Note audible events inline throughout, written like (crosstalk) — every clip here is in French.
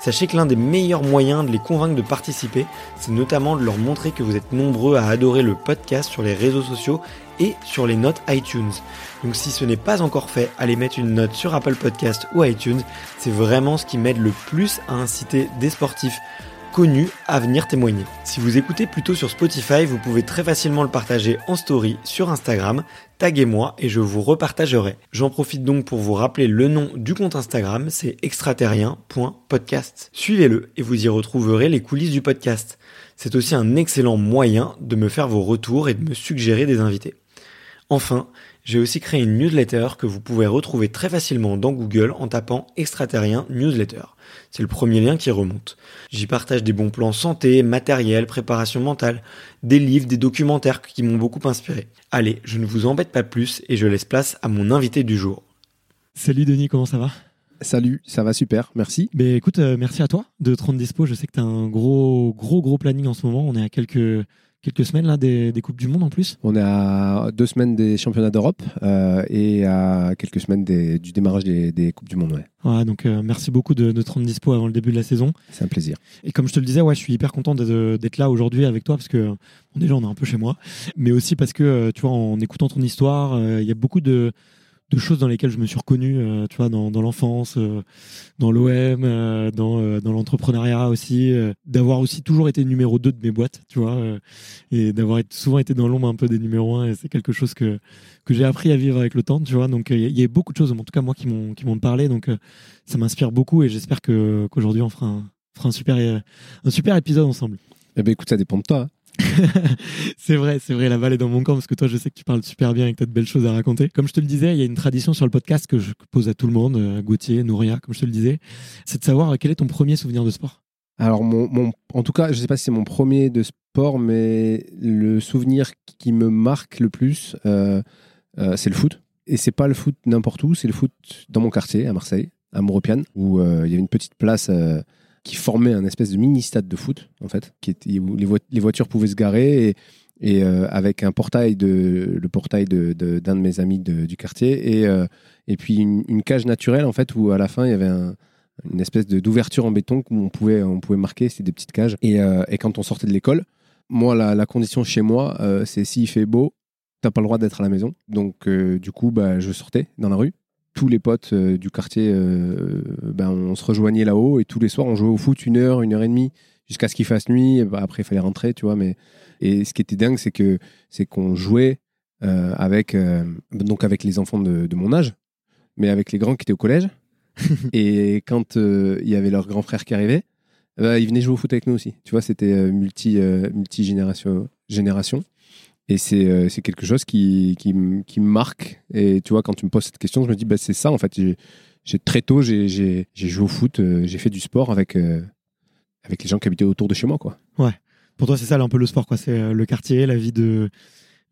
Sachez que l'un des meilleurs moyens de les convaincre de participer, c'est notamment de leur montrer que vous êtes nombreux à adorer le podcast sur les réseaux sociaux et sur les notes iTunes. Donc si ce n'est pas encore fait, allez mettre une note sur Apple Podcast ou iTunes, c'est vraiment ce qui m'aide le plus à inciter des sportifs connus à venir témoigner. Si vous écoutez plutôt sur Spotify, vous pouvez très facilement le partager en story sur Instagram, taguez-moi et je vous repartagerai. J'en profite donc pour vous rappeler le nom du compte Instagram, c'est extraterrien.podcast. Suivez-le et vous y retrouverez les coulisses du podcast. C'est aussi un excellent moyen de me faire vos retours et de me suggérer des invités. Enfin, j'ai aussi créé une newsletter que vous pouvez retrouver très facilement dans Google en tapant extraterrien newsletter. C'est le premier lien qui remonte. J'y partage des bons plans santé, matériel, préparation mentale, des livres, des documentaires qui m'ont beaucoup inspiré. Allez, je ne vous embête pas plus et je laisse place à mon invité du jour. Salut Denis, comment ça va? Salut, ça va super, merci. Mais écoute, euh, merci à toi de te rendre dispo. Je sais que tu as un gros, gros, gros planning en ce moment. On est à quelques, quelques semaines là des, des Coupes du Monde en plus? On est à deux semaines des championnats d'Europe euh, et à quelques semaines des- du démarrage des, des Coupes du Monde. Ouais. Ouais, donc euh, merci beaucoup de, de te rendre dispo avant le début de la saison. C'est un plaisir. Et comme je te le disais, ouais, je suis hyper content d'être là aujourd'hui avec toi parce que bon, déjà on est un peu chez moi, mais aussi parce que euh, tu vois, en écoutant ton histoire, euh, il y a beaucoup de, de choses dans lesquelles je me suis reconnu, euh, tu vois, dans, l'enfance, euh, dans l'OM, euh, dans, euh, dans l'entrepreneuriat aussi, euh, d'avoir aussi toujours été numéro 2 de mes boîtes, tu vois, euh, et d'avoir souvent été dans l'ombre un peu des numéros 1 et c'est quelque chose que que j'ai appris à vivre avec le temps, tu vois. Donc il y a- beaucoup de choses, en tout cas moi, qui m'ont qui m'ont parlé, donc ça m'inspire beaucoup et j'espère que qu'aujourd'hui on fera un, fera un super un super épisode ensemble. Eh ben écoute, ça dépend de toi. hein. C'est vrai, c'est vrai, la balle est dans mon camp parce que toi, je sais que tu parles super bien et que tu as de belles choses à raconter. Comme je te le disais, il y a une tradition sur le podcast que je pose à tout le monde, euh, Gauthier, Nouria, comme je te le disais, c'est de savoir quel est ton premier souvenir de sport? Alors, en tout cas, je sais pas si c'est mon premier de sport, mais le souvenir qui me marque le plus, euh, euh, c'est le foot. Et c'est pas le foot n'importe où, c'est le foot dans mon quartier, à Marseille, à Moropiane, où il y avait une petite place qui formait un espèce de mini stade de foot, en fait, qui était, où les, voi- les voitures pouvaient se garer et, euh, avec un portail de le portail d'un de, mes amis du quartier et euh, et puis une, cage naturelle en fait où à la fin il y avait un, une espèce d'ouverture en béton où on pouvait on pouvait marquer c'était des petites cages et, euh, et quand on sortait de l'école moi la, la condition chez moi c'est s'il fait beau t'as pas le droit d'être à la maison. Donc du coup bah je sortais dans la rue tous les potes euh, du quartier euh, ben on se rejoignait là-haut et tous les soirs on jouait au foot une heure une heure et demie jusqu'à ce qu'il fasse nuit et bah, après il fallait rentrer tu vois mais et ce qui était dingue, c'est que c'est qu'on jouait euh, avec euh, donc avec les enfants de, de mon âge, mais avec les grands qui étaient au collège. (laughs) et quand euh, il y avait leur grand frère qui arrivait, ben, ils venaient jouer au foot avec nous aussi. Tu vois, c'était multi multi génération génération. Et c'est euh, c'est quelque chose qui, qui, qui me marque. Et tu vois, quand tu me poses cette question, je me dis, bah, c'est ça en fait. J'ai- J'ai très tôt, j'ai j'ai- j'ai joué au foot, euh, j'ai fait du sport avec, euh, avec les gens qui habitaient autour de chez moi. Quoi. Pour toi, c'est ça un peu le sport, quoi. C'est le quartier, la vie de,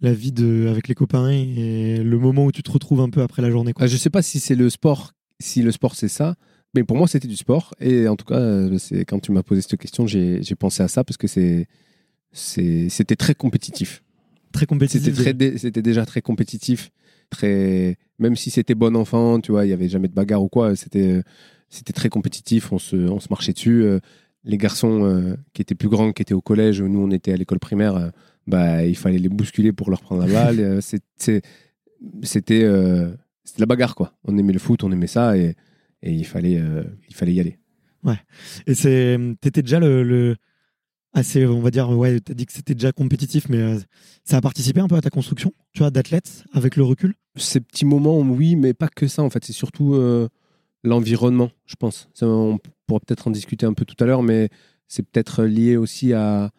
la vie de, avec les copains et le moment où tu te retrouves un peu après la journée, quoi. Ah, je sais pas si c'est le sport, si le sport c'est ça, mais pour moi c'était du sport. Et en tout cas, c'est quand tu m'as posé cette question, j'ai j'ai pensé à ça parce que c'est c'est- c'était très compétitif. Très compétitif. C'était très, dé- c'était déjà très compétitif, très, même si c'était bon enfant, tu vois, il y avait jamais de bagarre ou quoi. C'était, c'était très compétitif. On se, on se marchait dessus. Euh, Les garçons euh, qui étaient plus grands, qui étaient au collège, nous on était à l'école primaire, euh, bah il fallait les bousculer pour leur prendre la balle. C'était, euh, c'était la bagarre quoi. On aimait le foot, on aimait ça et, et il fallait, il fallait y aller. Et c'est, t'étais déjà le, le- assez, on va dire, ouais, t'as dit que c'était déjà compétitif, mais euh, ça a participé un peu à ta construction, tu vois, d'athlète avec le recul? Ces petits moments, oui, mais pas que ça en fait. C'est surtout euh, l'environnement, je pense. On pourra peut-être en discuter un peu tout à l'heure, mais c'est peut-être lié aussi à,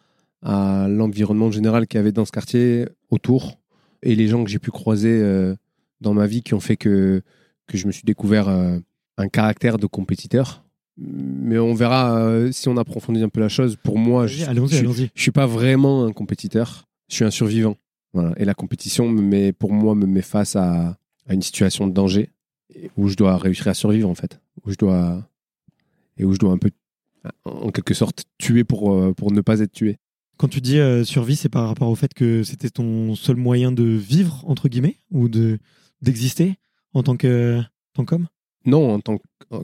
à l'environnement général qu'il y avait dans ce quartier autour et les gens que j'ai pu croiser euh, dans ma vie qui ont fait que, que je me suis découvert un caractère de compétiteur. Mais on verra euh, si on approfondit un peu la chose. Pour moi, je, je- je suis pas vraiment un compétiteur. Je suis un survivant. Voilà. Et la compétition, me met, pour moi, me met face à, à une situation de danger où je dois réussir à survivre, en fait. Où je dois, et où je dois un peu, en quelque sorte, tuer pour, euh, pour ne pas être tué. Quand tu dis euh, survie, c'est par rapport au fait que c'était ton seul moyen de vivre, entre guillemets, ou de d'exister en tant que tant qu'homme? Non, en tant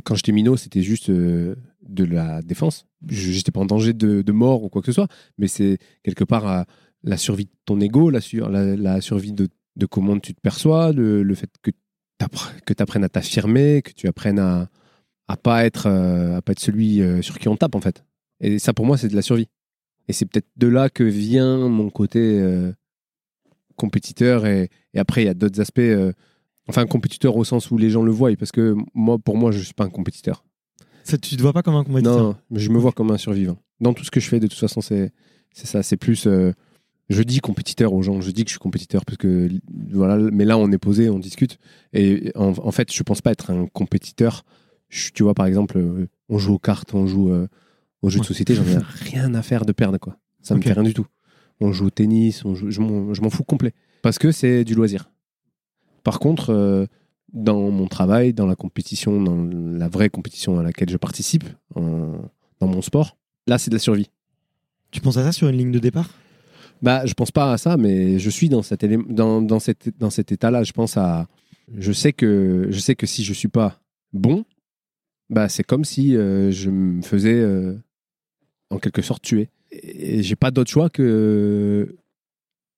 quand j'étais minot, c'était juste euh, de la défense. Je J'étais pas en danger de, mort ou quoi que ce soit, mais c'est quelque part euh, la survie de ton ego, la, sur- la, la survie de, comment tu te perçois, le, fait que tu apprennes à t'affirmer, que tu apprennes à à pas être euh, pas être celui sur qui on tape en fait. Et ça pour moi c'est de la survie. Et c'est peut-être de là que vient mon côté compétiteur et, et après il y a d'autres aspects enfin compétiteur au sens où les gens le voient parce que moi pour moi je suis pas un compétiteur. Ça, Tu te vois pas comme un compétiteur? Non, mais je me vois comme un survivant. Dans tout ce que je fais de toute façon c'est c'est ça, c'est plus euh, je dis compétiteur aux gens, je dis que je suis compétiteur parce que voilà, mais là on est posé, on discute et en, en fait je pense pas être un compétiteur. Je- tu vois par exemple, euh, on joue aux cartes, on joue euh, aux jeux de société, j'en ai (laughs) rien à faire de perdre quoi. Ça me Ok. fait rien du tout. On joue au tennis, on joue, je m'en fous complet parce que c'est du loisir. Par contre, euh, dans mon travail, dans la compétition, dans la vraie compétition à laquelle je participe, en- dans mon sport, là c'est de la survie. Tu penses à ça sur une ligne de départ? Bah, je pense pas à ça, mais je suis dans cet élément, dans, dans cet, dans cet état-là. Je pense à, je sais que, je sais que si je suis pas bon, bah, c'est comme si euh, je me faisais, euh, en quelque sorte, tuer. Et j'ai pas d'autre choix que,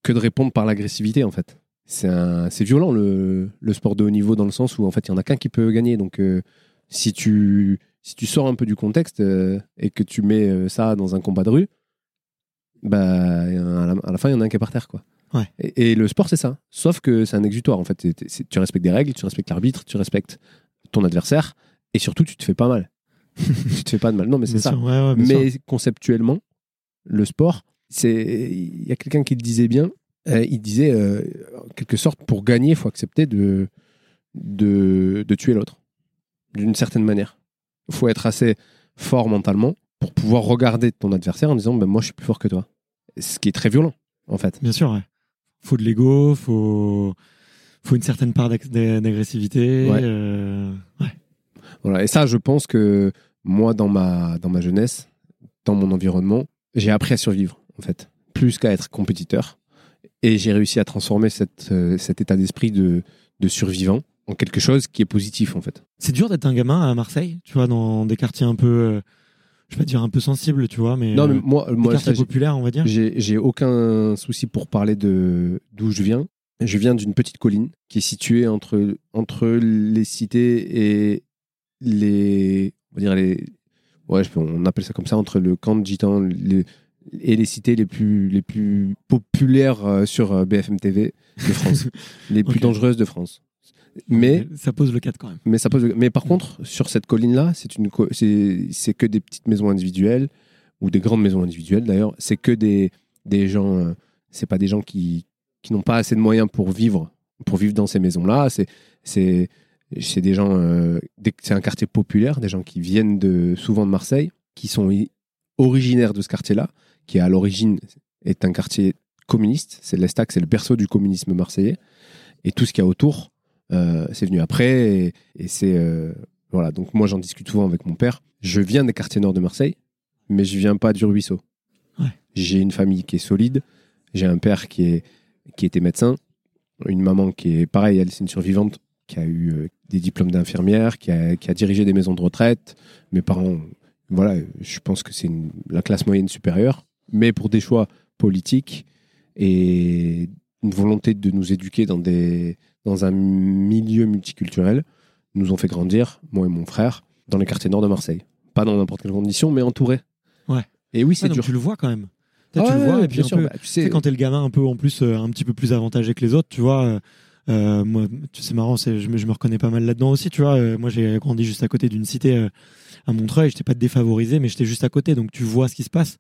que de répondre par l'agressivité, en fait. C'est violent, le, le sport de haut niveau, dans le sens où, en fait, il y en a qu'un qui peut gagner. Donc, euh, si tu, si tu sors un peu du contexte euh, et que tu mets euh, ça dans un combat de rue, bah, à la, à la fin, il y en a un qui est par terre, quoi. Ouais. Et, et le sport, c'est ça. Sauf que c'est un exutoire, en fait. Tu respectes des règles, tu respectes l'arbitre, tu respectes ton adversaire, et surtout, tu te fais pas mal. (laughs) tu te fais pas de mal. Non, mais c'est ça. sûr, ouais, ouais, bien Mais sûr. conceptuellement, le sport, c'est. Il y a quelqu'un qui le disait bien. Euh, il disait, euh, en quelque sorte, pour gagner, il faut accepter de, de, de tuer l'autre. D'une certaine manière. Il faut être assez fort mentalement pour pouvoir regarder ton adversaire en disant ben, Moi, je suis plus fort que toi. Ce qui est très violent, en fait. Bien sûr, ouais. Faut de l'ego, faut faut une certaine part d'agressivité. Ouais. euh, ouais. Voilà. Et ça, je pense que moi, dans ma, dans ma jeunesse, dans mon environnement, j'ai appris à survivre, en fait, plus qu'à être compétiteur. Et j'ai réussi à transformer cette, euh, cet état d'esprit de, de survivant en quelque chose qui est positif, en fait. C'est dur d'être un gamin à Marseille, tu vois, dans des quartiers un peu, euh, je vais pas dire un peu sensibles, tu vois, mais, non, mais euh, moi, des moi quartiers ça, populaires, on va dire. j'ai aucun souci pour parler de d'où je viens. Je viens d'une petite colline qui est située entre, entre les cités et les. On va dire les. Ouais, on appelle ça comme ça, entre le camp de gitans les- et les cités les plus, les plus populaires euh, sur euh, BFM TV de France, (laughs) les plus dangereuses de France. Mais ça pose le cadre quand même. mais ça pose. Mais par contre, sur cette colline-là, c'est une, co- c'est que des petites maisons individuelles ou des grandes maisons individuelles d'ailleurs. C'est que des des gens. euh, c'est pas des gens qui qui n'ont pas assez de moyens pour vivre pour vivre dans ces maisons-là. C'est c'est c'est des gens. euh, c'est un quartier populaire, des gens qui viennent de souvent de Marseille, qui sont originaires de ce quartier-là, qui à l'origine est un quartier communiste. C'est l'Estac, c'est le berceau du communisme marseillais. Et tout ce qu'il y a autour, euh, c'est venu après. Et, et c'est. euh, voilà, donc moi j'en discute souvent avec mon père. Je viens des quartiers nord de Marseille, mais je viens pas du ruisseau. Ouais. J'ai une famille qui est solide. J'ai un père qui, est, qui était médecin. Une maman qui est, pareil, elle, c'est une survivante, qui a eu euh, des diplômes d'infirmière, qui a, qui a dirigé des maisons de retraite. Mes parents, voilà, je pense que c'est la classe moyenne supérieure. Mais pour des choix politiques et une volonté de nous éduquer dans, des, dans un milieu multiculturel, nous ont fait grandir, moi et mon frère, dans les quartiers nord de Marseille. Pas dans n'importe quelle condition, mais entourés. Ouais. Et oui, c'est Ah, dur. tu le vois quand même. Ah tu le vois ouais, et puis un peu- bah, tu sais, sais, quand t'es le gamin un peu en plus euh, un petit peu plus avantagé que les autres, tu vois. euh, euh, moi, c'est marrant, je, me, je me reconnais pas mal là-dedans aussi, tu vois. euh, moi, j'ai grandi juste à côté d'une cité à Montreuil. J'étais pas défavorisé, mais j'étais juste à côté, donc tu vois ce qui se passe.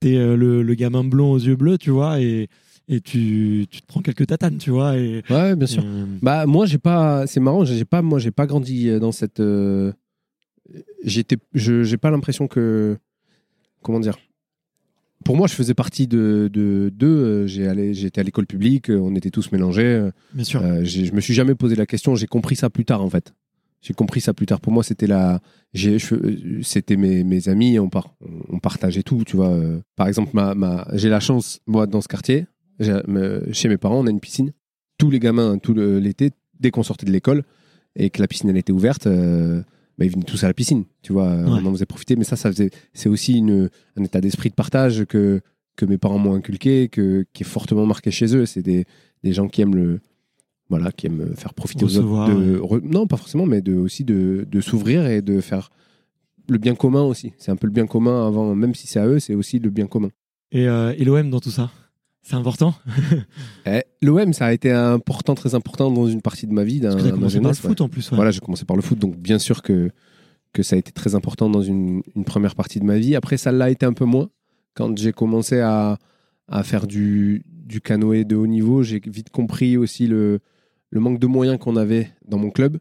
T'es euh, le, le gamin blond aux yeux bleus, tu vois, et, et tu, tu te prends quelques tatanes, tu vois. Et, Ouais, bien sûr. euh, Bah moi j'ai pas c'est marrant j'ai pas moi j'ai pas grandi euh, dans cette euh, j'étais j'ai pas l'impression que comment dire pour moi je faisais partie de de d'eux j'ai allé j'étais à l'école publique on était tous mélangés bien sûr. euh, je me suis jamais posé la question j'ai compris ça plus tard en fait j'ai compris ça plus tard. Pour moi c'était la euh, c'était mes, mes amis. On par, on partageait tout tu vois euh. par exemple ma, ma j'ai la chance moi dans ce quartier chez mes parents on a une piscine. Tous les gamins tout l'été dès qu'on sortait de l'école et que la piscine elle était ouverte euh, bah, ils venaient tous à la piscine tu vois Ouais. on en faisait profiter. Mais ça ça faisait c'est aussi une, un état d'esprit de partage que que mes parents m'ont inculqué que qui est fortement marqué chez eux. C'est des, des gens qui aiment le voilà qui aiment faire profiter Recevoir, aux autres de, re- non pas forcément mais de aussi de, de s'ouvrir et de faire le bien commun aussi c'est un peu le bien commun avant même si c'est à eux c'est aussi le bien commun Et, euh, et l'OM dans tout ça, c'est important? (laughs) Eh, l'OM ça a été important très important dans une partie de ma vie Parce d'un que t'as ma commencé par le ouais. foot en plus. ouais. Voilà, j'ai commencé par le foot, donc bien sûr que, que ça a été très important dans une, une première partie de ma vie. Après, ça l'a été un peu moins. Quand j'ai commencé à, à faire du, du canoë de haut niveau, j'ai vite compris aussi le, le manque de moyens qu'on avait dans mon club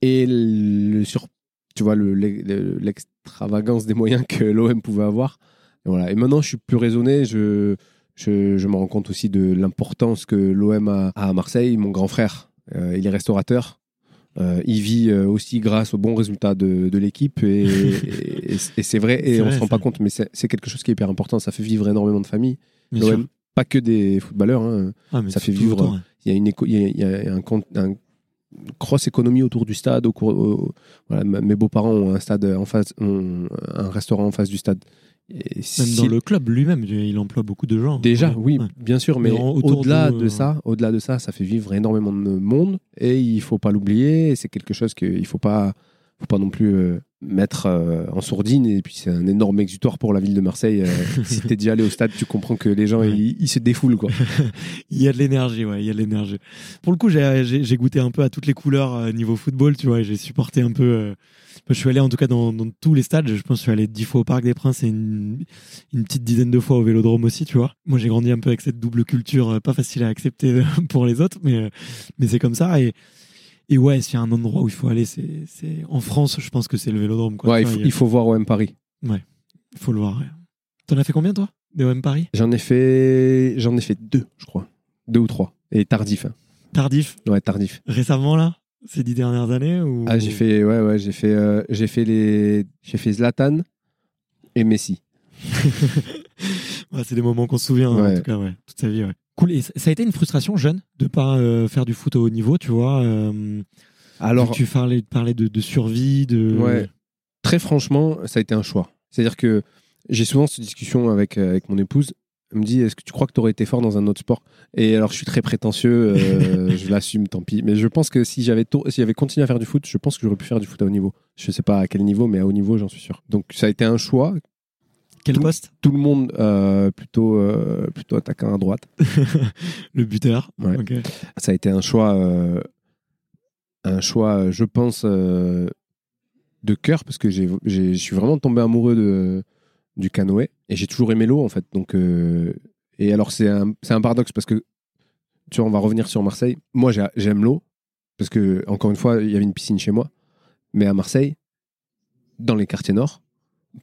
et le sur, tu vois, le- le- l'extravagance des moyens que (laughs) l'OM pouvait avoir. Et, voilà. et maintenant, je suis plus raisonné. Je, je, je me rends compte aussi de l'importance que l'OM a, a à Marseille. Mon grand frère, euh, il est restaurateur. Euh, il vit euh, aussi grâce aux bons résultats de, de l'équipe et, (laughs) et- et c'est vrai et on vrai, se rend pas compte mais c'est quelque chose qui est hyper important ça fait vivre énormément de familles l'OM pas que des footballeurs hein. Ah, ça fait vivre. Il y a une éco- il y a, il y a un, grosse économie autour du stade au cours, au- voilà, ma- mes beaux-parents ont un stade en face ont un restaurant en face du stade Et Même si- dans le club lui-même, il emploie beaucoup de gens. Déjà, Ouais. oui, Ouais. bien sûr, mais au-delà de- de, ça, au-delà de ça, ça fait vivre énormément de monde et il faut pas l'oublier. C'est quelque chose qu'il faut pas, faut pas non plus euh, mettre euh, en sourdine. Et puis c'est un énorme exutoire pour la ville de Marseille. Euh, (laughs) si t'es déjà allé au stade, tu comprends que les gens Ouais. ils, ils se défoulent quoi. (laughs) Il y a de l'énergie, ouais, il y a de l'énergie. Pour le coup, j'ai- goûté un peu à toutes les couleurs euh, niveau football, tu vois, j'ai supporté un peu. je suis allé en tout cas dans, dans tous les stades. Je pense que je suis allé dix fois au Parc des Princes et une, une petite dizaine de fois au Vélodrome aussi, tu vois. Moi, j'ai grandi un peu avec cette double culture, pas facile à accepter (laughs) pour les autres, mais, mais c'est comme ça. Et, et ouais, s'il y a un endroit où il faut aller, c'est c'est- en France, je pense que c'est le Vélodrome. Quoi, Ouais, il vois, faut, il faut voir OM Paris. il faut le voir. ouais. T'en as fait combien, toi, des OM Paris? J'en ai fait, j'en ai fait deux, je crois, deux ou trois, et tardif. hein. Tardif, Ouais, tardif. récemment, là? Ces dix dernières années ou... Ah, j'ai fait, ouais, ouais, j'ai fait, euh, j'ai fait les, j'ai fait Zlatan et Messi. (laughs) Ouais, c'est des moments qu'on se souvient, hein, en Ouais. tout cas, ouais, toute sa vie. Ouais. Cool. Et ça a été une frustration jeune de pas euh, faire du foot au haut niveau, tu vois. Euh, Alors, tu parlais, parlais de, de survie, de. Ouais. Très franchement, ça a été un choix. C'est-à-dire que j'ai souvent cette discussion avec, euh, avec mon épouse. Elle me dit Est-ce que tu crois que tu aurais été fort dans un autre sport? Et alors, je suis très prétentieux, euh, (laughs) je l'assume, tant pis. Mais je pense que si j'avais si j'avais continué à faire du foot, je pense que j'aurais pu faire du foot à haut niveau. Je sais pas à quel niveau, mais à haut niveau, j'en suis sûr. Donc, ça a été un choix. Quel Tout- poste Tout le monde euh, plutôt, euh, plutôt attaquant à droite. (laughs) Le buteur. Ouais. Ça a été un choix, euh, un choix, je pense, de cœur parce que je suis vraiment tombé amoureux de, du canoë et j'ai toujours aimé l'eau en fait. Donc, et alors c'est un, c'est un paradoxe parce que tu vois, on va revenir sur Marseille. Moi, j'ai- j'aime l'eau parce que encore une fois, il y avait une piscine chez moi, mais à Marseille, dans les quartiers nord,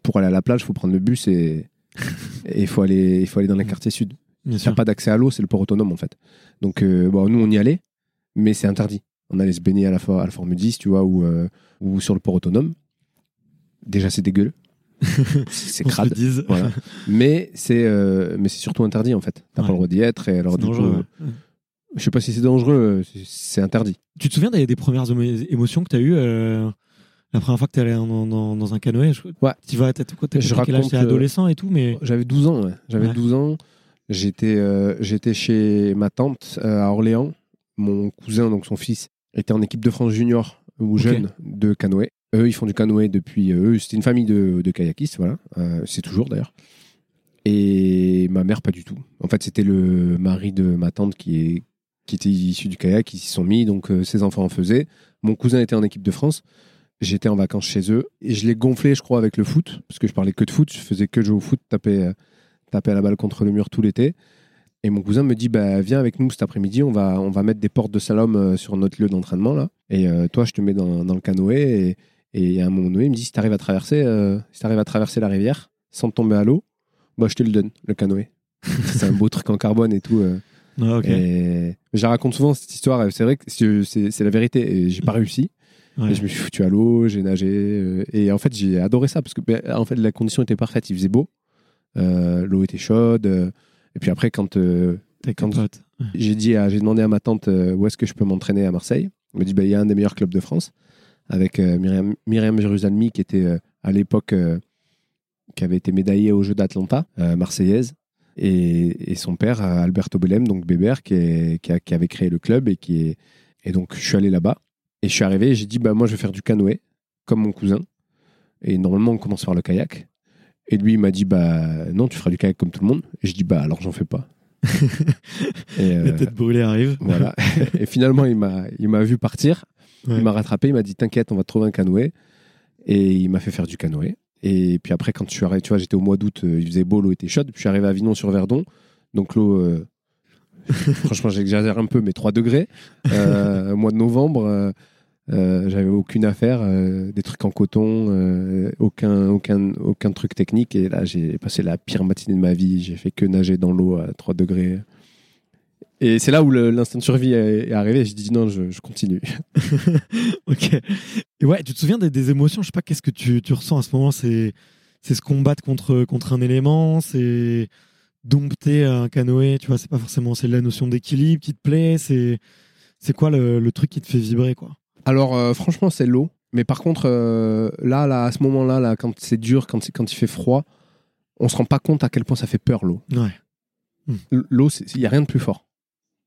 pour aller à la plage, il faut prendre le bus et il faut aller, il faut aller dans les quartiers sud. Il n'y a pas d'accès à l'eau, c'est le port autonome en fait. Donc, euh, bon, nous, on y allait, mais c'est interdit. On allait se baigner à la, à la Formule 10, tu vois, ou, euh, ou sur le port autonome. Déjà, c'est dégueuleux. (laughs) c'est crade. dise. Voilà. Mais c'est euh, mais c'est surtout interdit en fait. T'as Ouais. pas le droit d'y être. Et alors du coup, dangereux, ouais. je sais pas si c'est dangereux. c'est- interdit. Tu te souviens des, des premières émo- émotions que tu as eues la première fois que tu allé dans, dans- dans un canoë je- Ouais. Tu vas, t'as quoi, t'as Je raconte, euh, adolescent et tout, mais. J'avais 12 ans. ouais. J'avais Ouais. 12 ans. J'étais euh, j'étais chez ma tante euh, à Orléans. Mon cousin, donc son fils, était en équipe de France junior ou jeune de canoë. Eux, ils font du canoë depuis. euh, Eux, c'était une famille de, de kayakistes, voilà. Euh, c'est toujours d'ailleurs. Et ma mère, pas du tout. En fait, c'était le mari de ma tante qui, est, qui était issu du kayak, qui s'y sont mis, donc ses enfants en faisaient. Mon cousin était en équipe de France. J'étais en vacances chez eux et je l'ai gonflé, je crois, avec le foot, parce que je parlais que de foot. Je faisais que jouer au foot, taper, euh, taper à la balle contre le mur tout l'été. Et mon cousin me dit bah, Viens avec nous cet après-midi, on va, on va mettre des portes de slalom euh, sur notre lieu d'entraînement. là. Et euh, toi, je te mets dans, dans le canoë. Et, et à un moment donné, il me dit Si tu arrives à, traverser, euh, si t'arrives à traverser la rivière sans tomber à l'eau, bah, je te le donne, le canoë. (laughs) c'est un beau truc en carbone et tout. euh. Ah. Et je la raconte souvent cette histoire. C'est vrai que c'est la vérité. Et j'ai pas réussi. Ouais. Et je me suis foutu à l'eau, j'ai nagé. euh, et en fait, j'ai adoré ça parce que ben, en fait, la condition était parfaite. Il faisait beau, euh, l'eau était chaude. euh, et puis après, quand euh, j'ai dit, à- j'ai demandé à ma tante euh, où est-ce que je peux m'entraîner à Marseille, elle m'a dit, bah, il y a un des meilleurs clubs de France avec Myriam, Myriam Jérusalemi qui était à l'époque qui avait été médaillée aux Jeux d'Atlanta, marseillaise. Et, et son père, Alberto Bellem, donc Bébert, qui, est- qui, a- qui avait créé le club. Et, qui est, et donc, je suis allé là-bas. Et je suis arrivé et j'ai dit, bah, moi, je vais faire du canoë, comme mon cousin. Et normalement, on commence par le kayak. Et lui, il m'a dit, bah, non, tu feras du kayak comme tout le monde. Et je dis, bah, alors, j'en fais pas. (laughs) et, La euh, tête brûlée arrive. voilà. (laughs) et finalement, il m'a, il m'a vu partir. Ouais. Il m'a rattrapé. Il m'a dit, t'inquiète, on va te trouver un canoë. Et il m'a fait faire du canoë. Et puis après, quand je suis arrivé, tu vois, j'étais au mois d'août, euh, il faisait beau, l'eau était chaude. Puis je suis arrivé à Vinon-sur-Verdon. Donc l'eau, euh, (laughs) franchement, j'exagère un peu, mais 3 degrés. Euh, mois de novembre, euh, euh, j'avais aucune affaire, euh, des trucs en coton, aucun, aucun, aucun truc technique. Et là, j'ai passé la pire matinée de ma vie. J'ai fait que nager dans l'eau à 3 degrés. Et c'est là où l'instinct de survie est, arrivé. J'ai dit non, je, je continue. (laughs) Ok. Et ouais, tu te souviens des, émotions? Je sais pas, qu'est-ce que tu, tu ressens à ce moment? C'est c'est se combattre contre, contre un élément, c'est dompter un canoë, tu vois, c'est pas forcément, c'est la notion d'équilibre qui te plaît, c'est c'est quoi le, le truc qui te fait vibrer, quoi? Alors, euh, franchement, c'est l'eau. Mais par contre, euh, là, là, à ce moment-là, là, quand c'est dur, quand, c'est- quand il fait froid, on se rend pas compte à quel point ça fait peur, l'eau. Ouais. L- L'eau, il n'y a rien de plus fort.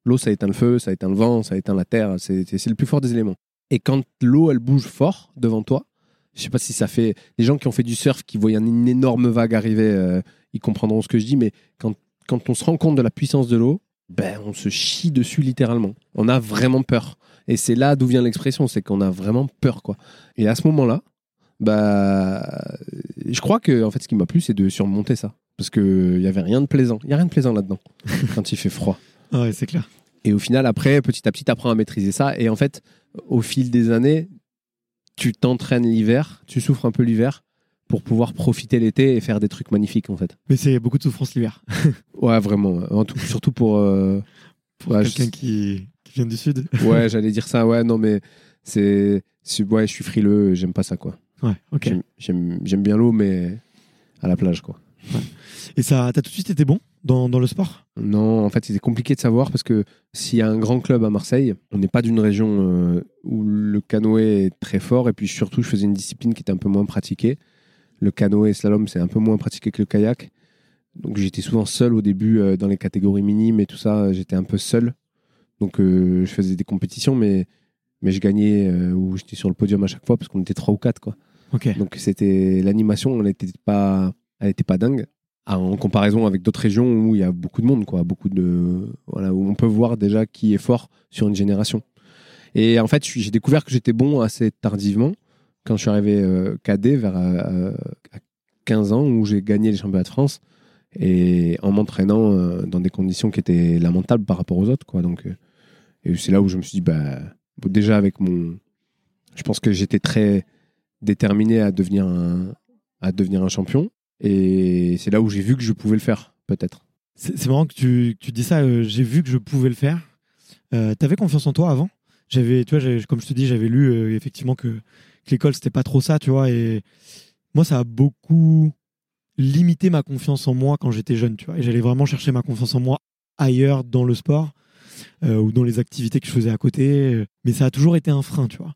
L'eau, ça éteint le feu, ça éteint le vent, ça éteint la terre. C'est le plus fort des éléments. Et quand l'eau, elle bouge fort devant toi, je sais pas si ça fait. Les gens qui ont fait du surf, qui voient une énorme vague arriver, euh, ils comprendront ce que je dis. Mais quand, quand on se rend compte de la puissance de l'eau, ben, on se chie dessus littéralement. On a vraiment peur. Et c'est là d'où vient l'expression, c'est qu'on a vraiment peur, quoi. Et à ce moment-là, bah, je crois que en fait, ce qui m'a plu, c'est de surmonter ça, parce que il y avait rien de plaisant. Il y a rien de plaisant là-dedans (laughs) quand il fait froid. Ouais, c'est clair. Et au final, après, petit à petit, apprends à maîtriser ça. Et en fait, au fil des années, tu t'entraînes l'hiver, tu souffres un peu l'hiver pour pouvoir profiter l'été et faire des trucs magnifiques, en fait. Mais c'est beaucoup de souffrance l'hiver. (laughs) Ouais, vraiment. En tout, surtout pour. euh, Pour Ouais, quelqu'un je- qui, qui vient du Sud. (laughs) Ouais, (laughs) j'allais dire ça. Ouais, non, mais c'est. Ouais, je suis frileux, j'aime pas ça, quoi. Ouais, ok. J'aime bien l'eau, mais à la plage, quoi. Et ça, t'as tout de suite été bon dans, dans le sport? Non, en fait, c'était compliqué de savoir parce que s'il y a un grand club à Marseille, on n'est pas d'une région euh, où le canoë est très fort. Et puis surtout, je faisais une discipline qui était un peu moins pratiquée. Le canoë et slalom, c'est un peu moins pratiqué que le kayak. Donc j'étais souvent seul au début euh, dans les catégories minimes et tout ça. J'étais un peu seul. Donc euh, je faisais des compétitions, mais, mais je gagnais ou j'étais sur le podium à chaque fois parce qu'on était trois ou quatre. Quoi. Donc c'était l'animation, elle n'était pas, elle était pas dingue Ah, en comparaison avec d'autres régions où il y a beaucoup de monde, quoi, beaucoup de voilà où on peut voir déjà qui est fort sur une génération. Et en fait, j'ai découvert que j'étais bon assez tardivement quand je suis arrivé euh, cadet vers euh, à 15 ans où j'ai gagné les championnats de France et en m'entraînant euh, dans des conditions qui étaient lamentables par rapport aux autres, quoi. Donc euh, et c'est là où je me suis dit bah déjà avec mon je pense que j'étais très déterminé à devenir un, à devenir un champion. Et c'est là où j'ai vu que je pouvais le faire, peut-être. C'est marrant que tu, tu dis ça. euh, j'ai vu que je pouvais le faire. Euh, T'avais confiance en toi avant? J'avais, tu vois, comme je te dis, j'avais lu euh, effectivement que, que l'école c'était pas trop ça, tu vois. Et moi, ça a beaucoup limité ma confiance en moi quand j'étais jeune, tu vois. Et j'allais vraiment chercher ma confiance en moi ailleurs dans le sport euh, ou dans les activités que je faisais à côté. Mais ça a toujours été un frein, tu vois.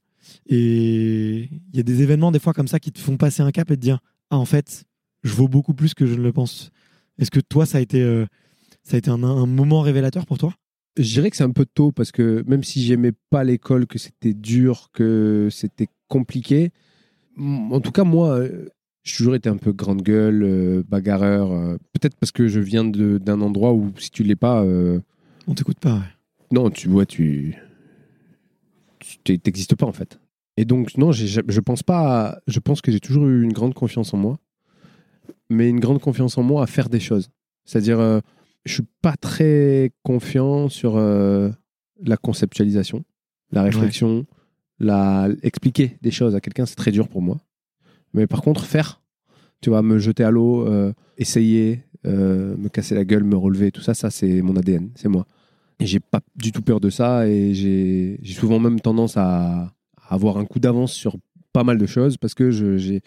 Et il y a des événements, des fois, comme ça, qui te font passer un cap et te dire Ah, en fait, je vaux beaucoup plus que je ne le pense. Est-ce que toi, ça a été, euh, ça a été un, un moment révélateur pour toi? Je dirais que c'est un peu tôt parce que même si j'aimais pas l'école, que c'était dur, que c'était compliqué, en tout cas, moi, euh, j'ai toujours été un peu grande gueule, euh, bagarreur. euh, Peut-être parce que je viens d'un endroit où si tu l'es pas, On t'écoute pas, ouais. non, tu vois, tu tu t'es- t'existes pas en fait. Et donc non, je pense pas. Je pense que j'ai toujours eu une grande confiance en moi, mais une grande confiance en moi à faire des choses. C'est-à-dire, euh, je suis pas très confiant sur euh, la conceptualisation, la réflexion, la expliquer des choses à quelqu'un, c'est très dur pour moi. Mais par contre, faire, tu vois, me jeter à l'eau, euh, essayer, euh, me casser la gueule, me relever, tout ça, ça c'est mon ADN, c'est moi. Et j'ai pas du tout peur de ça et j'ai souvent même tendance à, à avoir un coup d'avance sur pas mal de choses parce que j'ai-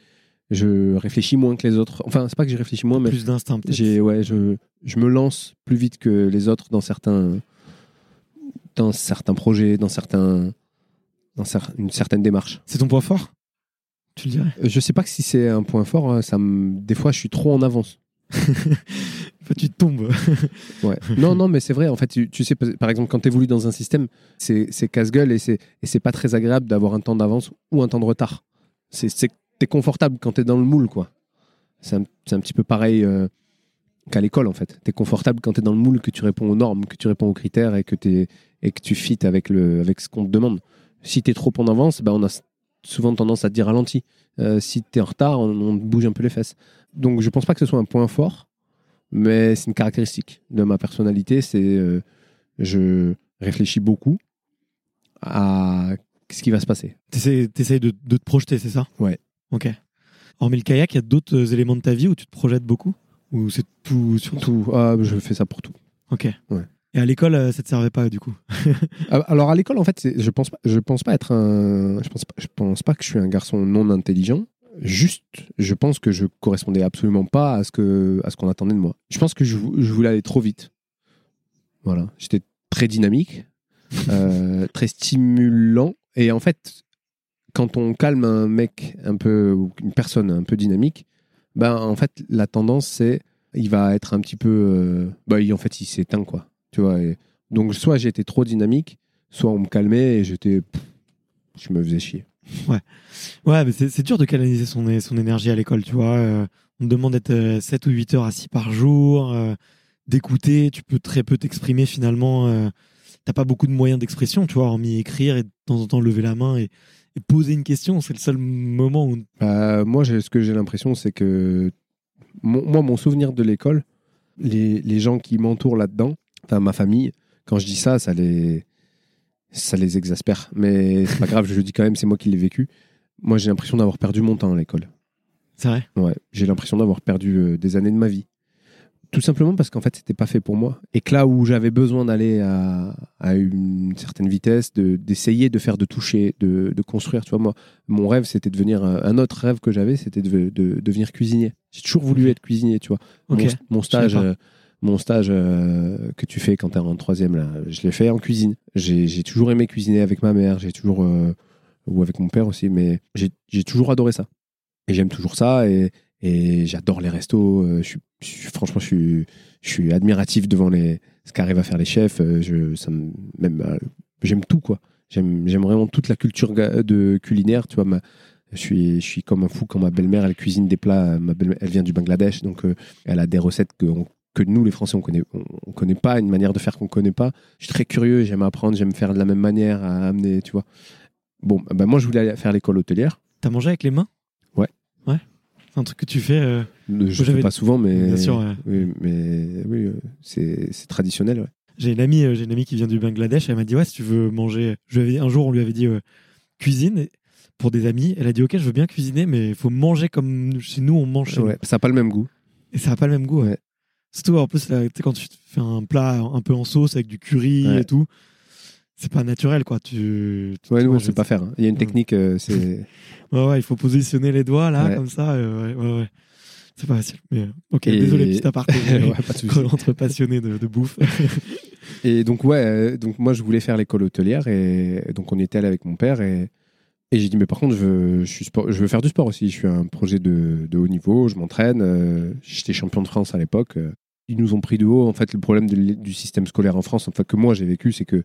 je réfléchis moins que les autres. Enfin, c'est pas que je réfléchis moins, mais Plus d'instinct, peut-être. j'ai ouais, je, je me lance plus vite que les autres dans certains dans certains projets, dans certains dans cer- une certaine démarche. C'est ton point fort Tu le dirais? Euh, Je sais pas si c'est un point fort. hein, Ça me... Des fois, je suis trop en avance. (laughs) Tu tombes. (laughs) Ouais. non, non, mais c'est vrai. En fait, tu, tu sais, par exemple, quand tu évolues dans un système, c'est casse-gueule et c'est pas très agréable d'avoir un temps d'avance ou un temps de retard. C'est- t'es confortable quand t'es dans le moule, quoi. C'est un, un petit peu pareil euh, qu'à l'école, en fait. T'es confortable quand t'es dans le moule, que tu réponds aux normes, que tu réponds aux critères et que t'es et que tu fites avec le avec ce qu'on te demande. Si t'es trop en avance, ben on a souvent tendance à te dire ralenti. Euh, si t'es en retard, on, on te bouge un peu les fesses. Donc, je pense pas que ce soit un point fort mais c'est une caractéristique de ma personnalité. C'est euh, je réfléchis beaucoup à ce qui va se passer. T'essayes de, de te projeter, c'est ça? Ouais. Ok. Hormis le kayak, il y a d'autres euh, éléments de ta vie où tu te projettes beaucoup Ou c'est tout sur Tout, ah, je fais ça pour tout. Ok. Ouais. Et à l'école, euh, ça te servait pas du coup? (laughs) Ah, Alors à l'école, en fait, je pense pas, je pense pas être un, je pense pas, je pense pas que je suis un garçon non intelligent. Juste, je pense que je correspondais absolument pas à ce que, à ce qu'on attendait de moi. Je pense que je voulais aller trop vite. Voilà, j'étais très dynamique, (laughs) euh, très stimulant, et en fait, quand on calme un mec un peu, ou une personne un peu dynamique, ben en fait, la tendance c'est, il va être un petit peu, euh, il- en fait, il s'éteint quoi. Tu vois. donc soit j'étais trop dynamique, soit on me calmait et j'étais, je me faisais chier. Ouais, mais c'est dur de canaliser son, son énergie à l'école, tu vois. euh, on te demande d'être euh, 7 ou 8 heures assis par jour, euh, d'écouter, tu peux très peu t'exprimer finalement. euh, T'as pas beaucoup de moyens d'expression, tu vois, hormis écrire et de temps en temps lever la main et poser une question. C'est le seul moment où. Bah, moi, ce que j'ai l'impression, c'est que mon- moi, mon souvenir de l'école, les, les gens qui m'entourent là-dedans, enfin ma famille, quand je dis ça, ça les, ça les exaspère. Mais c'est pas grave, je le dis quand même, c'est moi qui l'ai vécu. Moi, j'ai l'impression d'avoir perdu mon temps à l'école. C'est vrai? Ouais, j'ai l'impression d'avoir perdu euh, des années de ma vie. Tout simplement parce qu'en fait, c'était pas fait pour moi. Et que là où j'avais besoin d'aller à, à une certaine vitesse, de- d'essayer de, faire de toucher, de, de construire, tu vois, moi, mon rêve, c'était de devenir. Un, autre rêve que j'avais, c'était de, de devenir cuisinier. J'ai toujours voulu être cuisinier, tu vois. Mon, mon stage, euh, mon stage euh, que tu fais quand tu es en troisième, là, je l'ai fait en cuisine. J'ai j'ai toujours aimé cuisiner avec ma mère, j'ai toujours. euh, ou avec mon père aussi, mais j'ai toujours adoré ça. Et j'aime toujours ça et, et j'adore les restos. Je suis, franchement, je suis, admiratif devant les, ce qu'arrivent à faire les chefs. euh, Je, même, euh, j'aime tout, quoi. J'aime j'aime vraiment toute la culture de culinaire. Tu vois, ma- je, suis, je suis comme un fou quand ma belle-mère, elle cuisine des plats. Ma belle elle vient du Bangladesh, donc euh, elle a des recettes que, que nous, les Français, on connaît, on, on connaît pas, une manière de faire qu'on connaît pas. Je suis très curieux, j'aime apprendre, j'aime faire de la même manière, à amener, tu vois. Bon, ben moi, je voulais faire l'école hôtelière. T'as mangé avec les mains? Un truc que tu fais. euh, Je ne fais pas souvent, mais Bien sûr, ouais. oui, mais oui, euh, c'est c'est traditionnel. ouais. J'ai une amie, euh, j'ai une amie qui vient du Bangladesh. Elle m'a dit ouais, si tu veux manger, je lui avais- un jour on lui avait dit euh, cuisine pour des amis. Elle a dit ok, je veux bien cuisiner, mais il faut manger comme chez nous on mange. Chez Ouais, ça n'a pas le même goût. Et ça a pas le même goût. ouais. Surtout en plus là, quand tu fais un plat un peu en sauce avec du curry et tout, c'est pas naturel, quoi. Tu, Ouais, nous, on sait pas faire. hein. Il y a une technique, euh, c'est. (laughs) Ouais, ouais, il faut positionner les doigts là, Ouais. comme ça. euh, ouais, ouais, ouais. C'est pas facile. Mais euh, ok, Et- désolé, petit aparté. (laughs) Pas (laughs) entre passionnés de, de bouffe. Et donc, ouais, donc moi, je voulais faire l'école hôtelière et donc on était allé avec mon père et, et j'ai dit, mais par contre, je veux, je, suis sport- je veux faire du sport aussi. Je suis un projet de, de haut niveau, je m'entraîne. J'étais champion de France à l'époque. Ils nous ont pris de haut. En fait, le problème de du système scolaire en France, enfin, que moi j'ai vécu, c'est que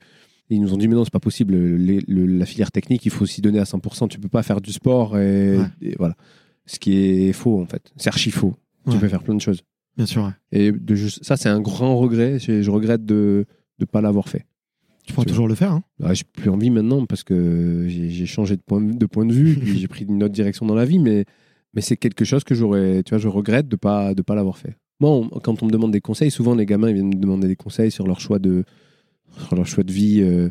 ils nous ont dit, mais non, c'est pas possible. Les- le- la filière technique, il faut s'y donner à 100%. Tu peux pas faire du sport et, Ouais. et voilà. Ce qui est faux, en fait. C'est archi faux. Tu peux faire plein de choses. Bien sûr. ouais. Et de juste- ça, c'est un grand regret. Je, je regrette de ne pas l'avoir fait. Tu pourras Tu toujours le faire. Hein. Ah, j'ai plus envie maintenant parce que j'ai changé de point de, point de vue, (laughs) j'ai pris une autre direction dans la vie, mais, mais c'est quelque chose que j'aurais, tu vois, je regrette de pas de pas l'avoir fait. Moi, on- quand on me demande des conseils, souvent les gamins ils viennent me demander des conseils sur leur choix de, sur leur choix de vie euh,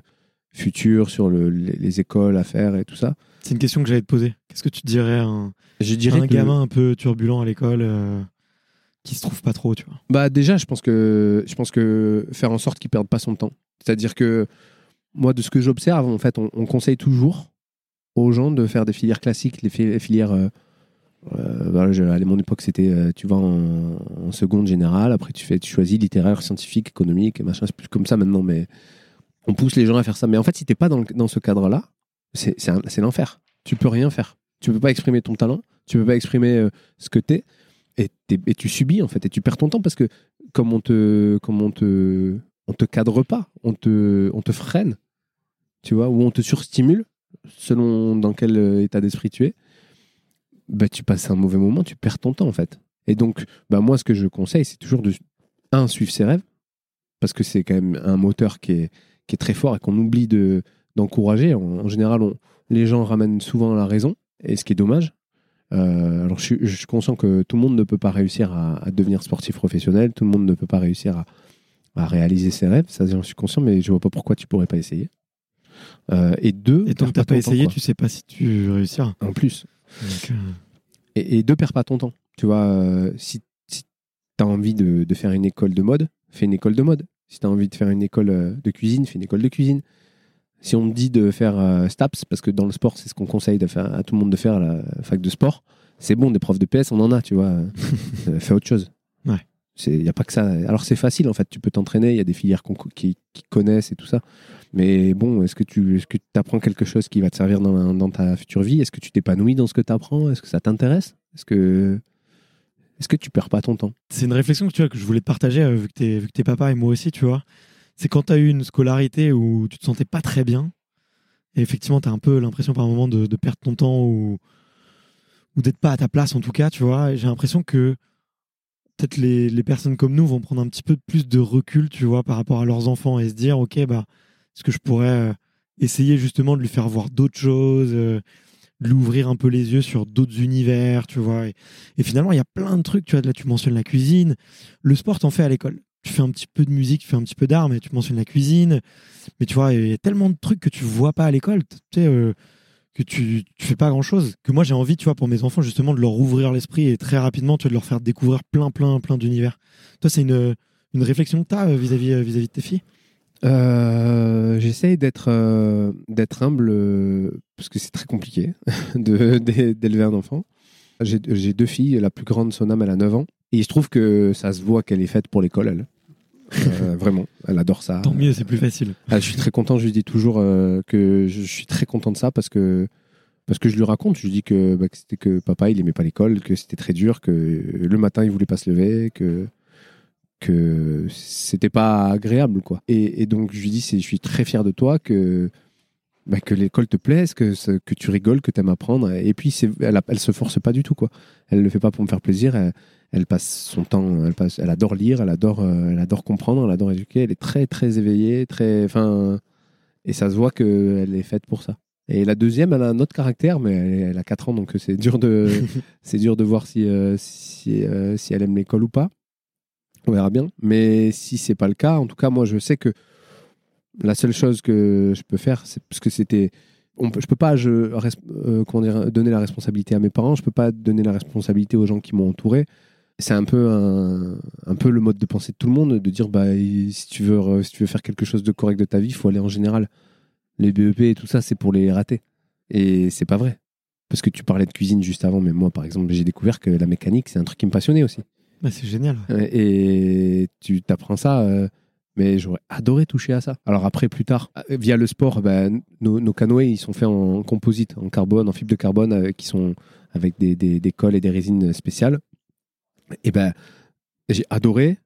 futur, sur le- les, les écoles à faire et tout ça. C'est une question que j'allais te poser. Qu'est-ce que tu dirais à un, Je à dirais un que- gamin un peu turbulent à l'école euh, qui se trouve pas trop, tu vois? Bah déjà, je pense que je pense que faire en sorte qu'il perde pas son temps. C'est-à-dire que moi, de ce que j'observe, en fait, on, on conseille toujours aux gens de faire des filières classiques, les, fi- les filières. Euh, je- à mon époque, c'était euh, tu vas en, seconde générale, après tu fais, tu choisis littéraire, scientifique, économique, machin. C'est plus comme ça maintenant, mais on pousse les gens à faire ça. Mais en fait, si t'es pas dans, ce cadre-là, c'est l'enfer. Tu peux rien faire. Tu peux pas exprimer ton talent. Tu peux pas exprimer euh, ce que t'es. Et, t'es- et tu subis en fait et tu perds ton temps parce que comme on te comme on te on te cadre pas on te on te freine tu vois ou on te surstimule selon dans quel euh, état d'esprit tu es bah tu passes un mauvais moment tu perds ton temps en fait et donc bah moi ce que je conseille c'est toujours de un suivre ses rêves parce que c'est quand même un moteur qui est qui est très fort et qu'on oublie de d'encourager en, en général on, les gens ramènent souvent la raison et ce qui est dommage euh, alors, je suis, je suis conscient que tout le monde ne peut pas réussir à, à devenir sportif professionnel, tout le monde ne peut pas réussir à, à réaliser ses rêves, ça j'en suis conscient, mais je vois pas pourquoi tu pourrais pas essayer. Euh, et deux, Et tant que perds t'as pas temps, essayé, quoi. tu sais pas si tu réussiras. En plus. Et, et deux, perds pas ton temps. Tu vois, euh, si, si tu as envie de, de faire une école de mode, fais une école de mode. Si tu as envie de faire une école euh, de cuisine, fais une école de cuisine. Si on te dit de faire euh, STAPS, parce que dans le sport, c'est ce qu'on conseille de faire, à tout le monde de faire à la fac de sport, c'est bon, des profs de PS, on en a, tu vois. (laughs) Euh, fais autre chose. Ouais. Il n'y a pas que ça. Alors c'est facile, en fait, tu peux t'entraîner, il y a des filières qu'on- qui, connaissent et tout ça. Mais bon, est-ce que tu apprends quelque chose qui va te servir dans, ta future vie? Est-ce que tu t'épanouis dans ce que tu apprends Est-ce que ça t'intéresse? Est-ce que, est-ce que tu perds pas ton temps? C'est une réflexion que, tu je voulais te partager, euh, vu que vu que t'es papa et moi aussi, tu vois. C'est quand t'as eu une scolarité où tu te sentais pas très bien, et effectivement, t'as un peu l'impression par moment de, perdre ton temps ou, ou d'être pas à ta place, en tout cas, tu vois. J'ai l'impression que peut-être les, les personnes comme nous vont prendre un petit peu plus de recul, tu vois, par rapport à leurs enfants et se dire, ok, bah, est-ce que je pourrais euh, essayer justement de lui faire voir d'autres choses, euh, de lui ouvrir un peu les yeux sur d'autres univers, tu vois. Et, et finalement, il y a plein de trucs, tu vois, là, tu mentionnes la cuisine, le sport, t'en fais à l'école. Tu fais un petit peu de musique, tu fais un petit peu d'art, mais tu mentionnes la cuisine. Mais tu vois, il y a tellement de trucs que tu vois pas à l'école, tu sais, euh, que tu, tu fais pas grand chose. Que moi, j'ai envie, tu vois, pour mes enfants, justement, de leur ouvrir l'esprit et très rapidement, tu vois, de leur faire découvrir plein, plein, plein d'univers. Toi, c'est une, une réflexion que tu as vis-à-vis euh, vis-à-vis de tes filles? Euh, J'essaye d'être euh, humble euh, parce que c'est très compliqué (laughs) d'élever un enfant. J'ai j'ai deux filles, la plus grande, son âme, elle a 9 ans. Et il se trouve que ça se voit qu'elle est faite pour l'école, elle. Euh, vraiment, elle adore ça. Tant mieux, c'est plus facile. Ah, je suis très content, je lui dis toujours euh, que je suis très content de ça parce que, parce que je lui raconte, je lui dis que, bah, que c'était que papa il aimait pas l'école, que c'était très dur, que le matin il voulait pas se lever, que, que c'était pas agréable quoi. Et, et donc je lui dis c'est, je suis très fier de toi que, bah, que l'école te plaise, que, que tu rigoles, que tu aimes apprendre. Et puis c'est, elle, elle se force pas du tout quoi. Elle le fait pas pour me faire plaisir. Elle, elle passe son temps, elle, passe, elle adore lire, elle adore, euh, elle adore comprendre, elle adore éduquer. Elle est très très éveillée, très, enfin, et ça se voit qu'elle est faite pour ça. Et la deuxième, elle a un autre caractère, mais elle, elle a 4 ans, donc c'est dur de, (laughs) c'est dur de voir si, euh, si, euh, si elle aime l'école ou pas. On verra bien. Mais si c'est pas le cas, en tout cas, moi, je sais que la seule chose que je peux faire, c'est parce que c'était, on peut, je peux pas, je, euh, comment dire, donner la responsabilité à mes parents, je peux pas donner la responsabilité aux gens qui m'ont entouré. C'est un peu un, un peu le mode de pensée de tout le monde, de dire bah si tu veux, si tu veux faire quelque chose de correct de ta vie, il faut aller en général Les BEP et tout ça, c'est pour les rater. Et c'est pas vrai. Parce que tu parlais de cuisine juste avant, mais moi, par exemple, j'ai découvert que la mécanique, c'est un truc qui me passionnait aussi. Bah, c'est génial. Et tu t'apprends ça, euh, mais j'aurais adoré toucher à ça. Alors après, plus tard, euh, via le sport, bah, nos, nos canoës, ils sont faits en composite, en carbone, en fibre de carbone, euh, qui sont avec des, des, des cols et des résines spéciales. Et ben, j'ai adoré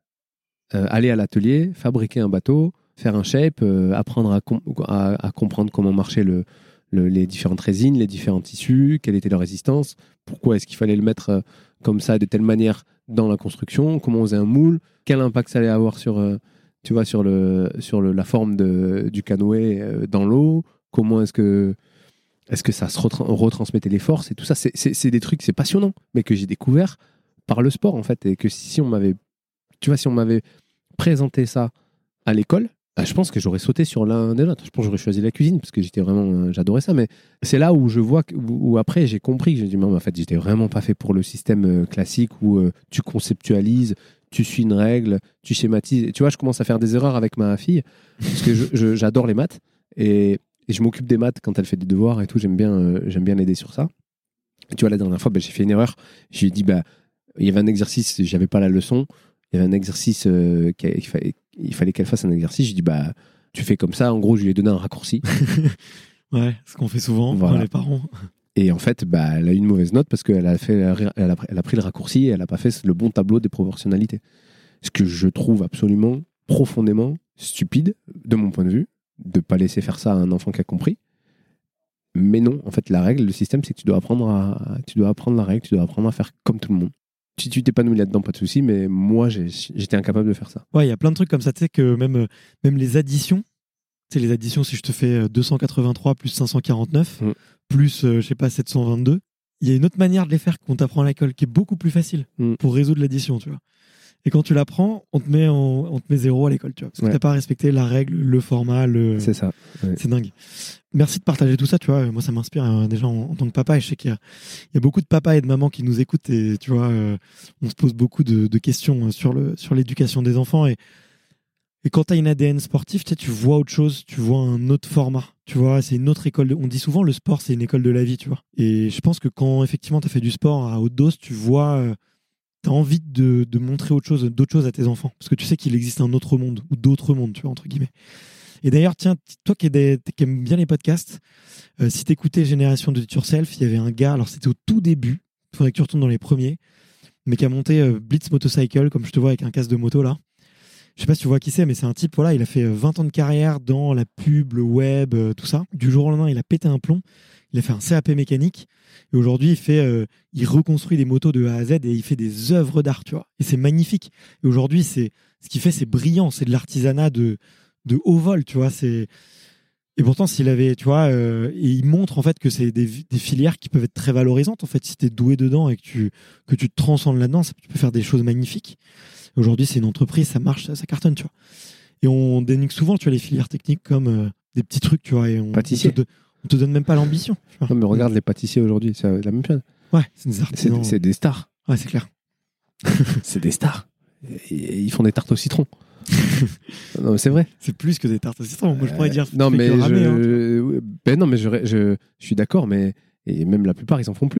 euh, aller à l'atelier, fabriquer un bateau, faire un shape, euh, apprendre à, com- à, à comprendre comment marchaient le, le- les différentes résines, les différents tissus, quelle était leur résistance, pourquoi est-ce qu'il fallait le mettre euh, comme ça, de telle manière dans la construction, comment on faisait un moule, quel impact ça allait avoir sur, tu vois, sur, la forme du canoë dans l'eau, comment est-ce que, est-ce que ça se retra- retransmettait les forces et tout ça. C'est des trucs, c'est passionnant, mais que j'ai découvert par le sport en fait. Et que si on m'avait, tu vois, si on m'avait présenté ça à l'école, bah, je pense que j'aurais sauté sur l'un des l'autre. Je pense que j'aurais choisi la cuisine parce que j'étais vraiment, euh, j'adorais ça. Mais c'est là où je vois, que, où, après j'ai compris que j'ai dit, mais en fait, j'étais vraiment pas fait pour le système euh, classique où euh, tu conceptualises, tu suis une règle, tu schématises. Tu vois, je commence à faire des erreurs avec ma fille parce que j'adore les maths et, je m'occupe des maths quand elle fait des devoirs et tout. J'aime bien, euh, j'aime bien l'aider sur ça. Tu vois, la dernière fois, bah, j'ai fait une erreur. Je lui ai dit, bah, il y avait un exercice, j'avais pas la leçon. Il y avait un exercice, euh, il fallait, il fallait qu'elle fasse un exercice. J'ai dit, bah, tu fais comme ça. En gros, je lui ai donné un raccourci. (laughs) Ouais, ce qu'on fait souvent, Voilà. pour les parents. Et en fait, bah, elle a eu une mauvaise note parce qu'elle a, fait, elle a, elle a pris le raccourci et elle n'a pas fait le bon tableau des proportionnalités. Ce que je trouve absolument profondément stupide, de mon point de vue, de ne pas laisser faire ça à un enfant qui a compris. Mais non, en fait, la règle, le système, c'est que tu dois apprendre à, tu dois apprendre la règle, tu dois apprendre à faire comme tout le monde. Si tu t'épanouis là-dedans, pas de souci, mais moi, j'étais incapable de faire ça. Ouais, il y a plein de trucs comme ça. Tu sais que même, euh, même les additions, tu sais, les additions, si je te fais euh, 283 plus 549, Mm. plus, euh, je sais pas, 722, il y a une autre manière de les faire qu'on t'apprend à l'école qui est beaucoup plus facile Mm. pour résoudre l'addition, tu vois. Et quand tu l'apprends, on te met en- on te met zéro à l'école, tu vois. Parce que Ouais. t'as pas respecté la règle, le format, le. C'est ça. C'est dingue. Merci de partager tout ça, tu vois. Moi, ça m'inspire euh, déjà en, en tant que papa. Et je sais qu'il y, a- il y a beaucoup de papas et de mamans qui nous écoutent. Et tu vois, euh, on se pose beaucoup de, de questions euh, sur le sur l'éducation des enfants. Et, et quand tu as une ADN sportif, tu sais, tu vois autre chose, tu vois un autre format. Tu vois, c'est une autre école. de- On dit souvent le sport, c'est une école de la vie, tu vois. Et je pense que quand effectivement tu as fait du sport à haute dose, tu vois. Envie de, montrer autre chose, d'autres choses à tes enfants. Parce que tu sais qu'il existe un autre monde, ou d'autres mondes, tu vois, entre guillemets. Et d'ailleurs, tiens, toi qui, es des- qui aimes bien les podcasts, euh, si t'écoutais Génération de Yourself, il y avait un gars, alors c'était au tout début, il faudrait que tu retournes dans les premiers, mais qui a monté euh, Blitz Motorcycle, comme je te vois avec un casque de moto là. Je sais pas si tu vois qui c'est, mais c'est un type, voilà, il a fait euh, 20 ans de carrière dans la pub, le web, euh, tout ça. Du jour au lendemain, il a pété un plomb. Il a fait un CAP mécanique. Et aujourd'hui, il fait, euh, il reconstruit des motos de A à Z et il fait des œuvres d'art, tu vois. Et c'est magnifique. Et aujourd'hui, c'est, ce qu'il fait, c'est brillant. C'est de l'artisanat de, de haut vol, tu vois. C'est, et pourtant, s'il avait, tu vois, euh, et il montre en fait que c'est des, des filières qui peuvent être très valorisantes. En fait, si t'es doué dedans et que tu, que tu te transcendes là-dedans, tu peux faire des choses magnifiques. Aujourd'hui, c'est une entreprise, ça marche, ça, ça cartonne, tu vois. Et on dénigre souvent, tu vois, les filières techniques comme euh, des petits trucs, tu vois. Et on, Pâtissier. On te, te donne même pas l'ambition. Non, mais regarde les pâtissiers aujourd'hui, c'est la même chose. Ouais, c'est des artisans. c'est des stars. Ouais, c'est clair. (laughs) c'est des stars. Et- ils font des tartes au citron. (laughs) non, mais c'est vrai. C'est plus que des tartes au citron. Moi, je pourrais dire. non, mais je, ramer, hein. ben non, mais je, je, je suis d'accord, mais et même la plupart, ils en font plus.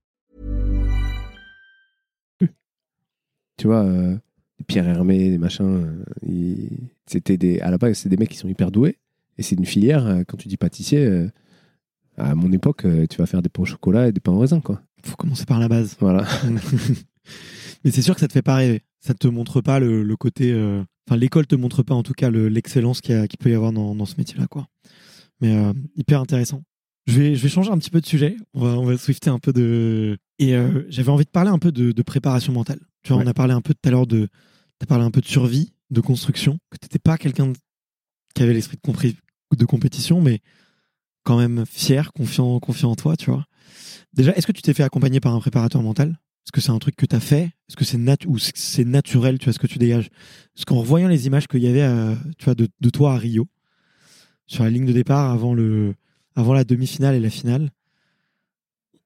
Tu vois, euh, Pierre Hermé, des machins. euh, ils- C'était des, à la base, c'est des mecs qui sont hyper doués. Et c'est une filière, euh, quand tu dis pâtissier, à mon époque, tu vas faire des pains au chocolat et des pains au raisin, quoi. Faut commencer par la base. Voilà. (laughs) Mais c'est sûr que ça te fait pas rêver. Ça te montre pas le, le côté. euh, Enfin, l'école te montre pas en tout cas le- l'excellence qu'il y, a- qu'il peut y avoir dans, dans ce métier-là, quoi. Mais euh, hyper intéressant. Je vais, je vais changer un petit peu de sujet. On va, on va swifter un peu de. Et euh, j'avais envie de parler un peu de, de préparation mentale. Tu vois, Ouais. on a parlé un peu tout à l'heure de. T'as parlé un peu de survie, de construction, que t'étais pas quelqu'un de qui avait l'esprit de, compétition, mais quand même fier, confiant, confiant en toi, tu vois. Déjà, est-ce que tu t'es fait accompagner par un préparateur mental? Est-ce que c'est un truc que tu as fait? Est-ce que c'est nat ou c'est- c'est naturel, tu vois, ce que tu dégages? Parce qu'en revoyant les images qu'il y avait, euh, tu vois, de, de toi à Rio, sur la ligne de départ avant le, avant la demi-finale et la finale,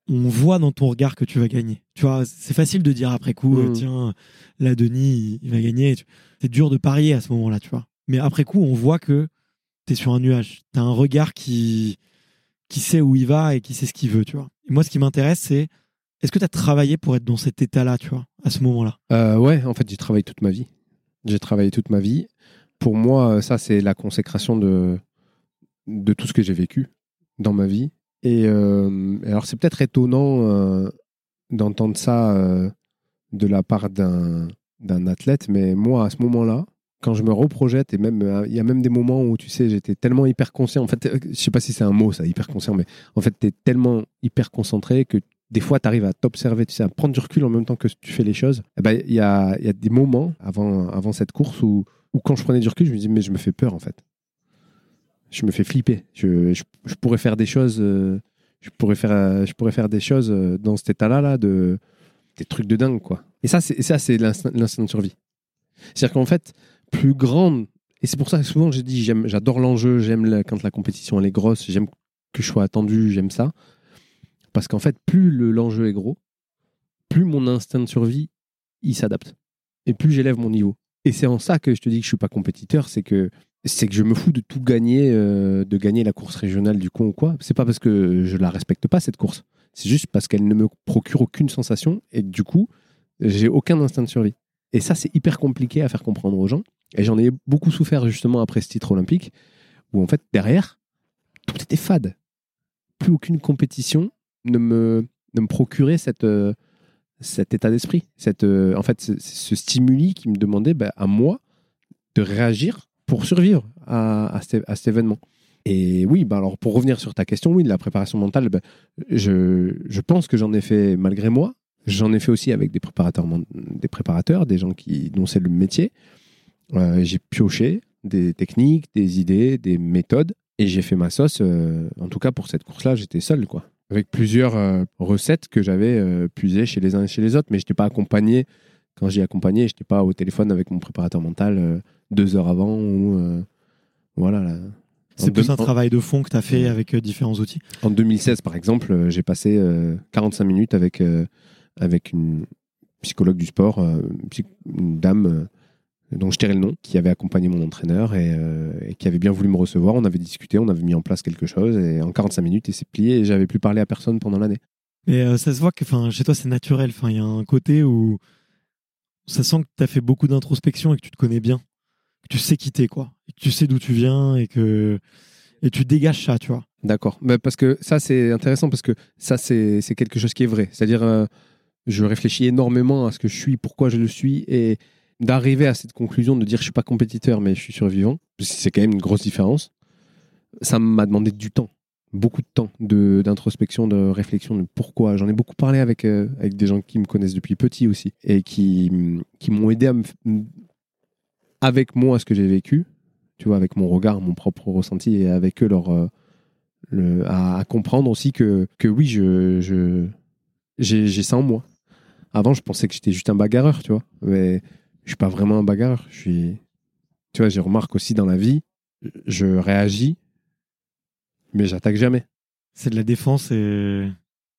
on voit dans ton regard que tu vas gagner. Tu vois, c'est facile de dire après coup, euh, Mhm. tiens, là, Denis, il, va gagner. C'est dur de parier à ce moment-là, tu vois. Mais après coup, on voit que tu es sur un nuage. Tu as un regard qui, qui sait où il va et qui sait ce qu'il veut, tu vois. Et moi, ce qui m'intéresse, c'est est-ce que tu as travaillé pour être dans cet état-là, tu vois, à ce moment-là? Euh, ouais, en fait, j'ai travaillé toute ma vie. J'ai travaillé toute ma vie. Pour moi, ça, c'est la consécration de, de tout ce que j'ai vécu dans ma vie. Et euh, alors, c'est peut-être étonnant euh, d'entendre ça euh, de la part d'un athlète, mais moi, à ce moment-là, quand je me reprojette, et même il y a même des moments où, tu sais, j'étais tellement hyper conscient. En fait, je sais pas si c'est un mot, ça, hyper conscient, mais en fait, tu es tellement hyper concentré que des fois, tu arrives à t'observer, tu sais, à prendre du recul en même temps que tu fais les choses. Eh ben, Il y, a, y a des moments avant, avant cette course où, où, quand je prenais du recul, je me disais, mais je me fais peur, en fait. Je me fais flipper. Je, je, je pourrais faire des choses. euh, je pourrais faire, euh, je pourrais faire des choses euh, dans cet état-là, là, de, des trucs de dingue, quoi. Et ça, c'est ça, c'est l'instinct de survie. C'est-à-dire qu'en fait, plus grande, et c'est pour ça que souvent dit, j'aime, j'adore l'enjeu, j'aime quand la compétition est grosse, j'aime que je sois attendu, j'aime ça. Parce qu'en fait, plus le- l'enjeu est gros, plus mon instinct de survie, il s'adapte. Et plus j'élève mon niveau. Et c'est en ça que je te dis que je suis pas compétiteur, c'est que c'est que je me fous de tout gagner, euh, de gagner la course régionale du con ou quoi. C'est pas parce que je la respecte pas cette course. C'est juste parce qu'elle ne me procure aucune sensation et du coup, j'ai aucun instinct de survie. Et ça, c'est hyper compliqué à faire comprendre aux gens. Et j'en ai beaucoup souffert justement après ce titre olympique, où en fait, derrière, tout était fade. Plus aucune compétition ne me, ne me procurait cette, euh, cet état d'esprit. Cette, euh, en fait, ce, stimuli qui me demandait bah, à moi de réagir pour survivre à, cet, événement. Et oui, bah alors pour revenir sur ta question, oui, la préparation mentale, bah, je, pense que j'en ai fait malgré moi. J'en ai fait aussi avec des préparateurs, des préparateurs, des gens qui dont c'est le métier. Euh, j'ai pioché des techniques, des idées, des méthodes, et j'ai fait ma sauce. euh, en tout cas, pour cette course-là, j'étais seul, quoi. Avec plusieurs euh, recettes que j'avais puisées chez les uns et chez les autres, mais je n'étais pas accompagné. Quand j'y accompagné, je n'étais pas au téléphone avec mon préparateur mental euh, deux heures avant ou euh, voilà. là. En C'est plus deux- un travail de fond que tu as fait avec euh, différents outils. en 2016, par exemple, j'ai passé euh, 45 minutes avec, avec une psychologue du sport, une, dame dont je tairai le nom, qui avait accompagné mon entraîneur et, et qui avait bien voulu me recevoir. On avait discuté, on avait mis en place quelque chose et en 45 minutes, il s'est plié et j'avais plus parlé à personne pendant l'année. Mais ça se voit que enfin, chez toi, c'est naturel. Enfin, Il y a un côté où ça sent que tu as fait beaucoup d'introspection et que tu te connais bien. Que tu sais qui t'es, quoi. Et que tu sais d'où tu viens et que et tu dégages ça, tu vois. D'accord. Mais parce que ça, c'est intéressant parce que ça, c'est quelque chose qui est vrai. C'est-à-dire, euh, je réfléchis énormément à ce que je suis, pourquoi je le suis, et d'arriver à cette conclusion de dire je suis pas compétiteur, mais je suis survivant, c'est quand même une grosse différence. Ça m'a demandé du temps, beaucoup de temps d'introspection, de, réflexion de pourquoi. J'en ai beaucoup parlé avec, euh, avec des gens qui me connaissent depuis petit aussi, et qui, qui m'ont aidé à me, avec moi ce que j'ai vécu, tu vois, avec mon regard, mon propre ressenti, et avec eux leur, euh, à, comprendre aussi que, que oui, je, je, j'ai, j'ai ça en moi. Avant, je pensais que j'étais juste un bagarreur, tu vois, mais je suis pas vraiment un bagarreur. Je suis, tu vois, je remarque aussi dans la vie, je réagis, mais j'attaque jamais. C'est de la défense et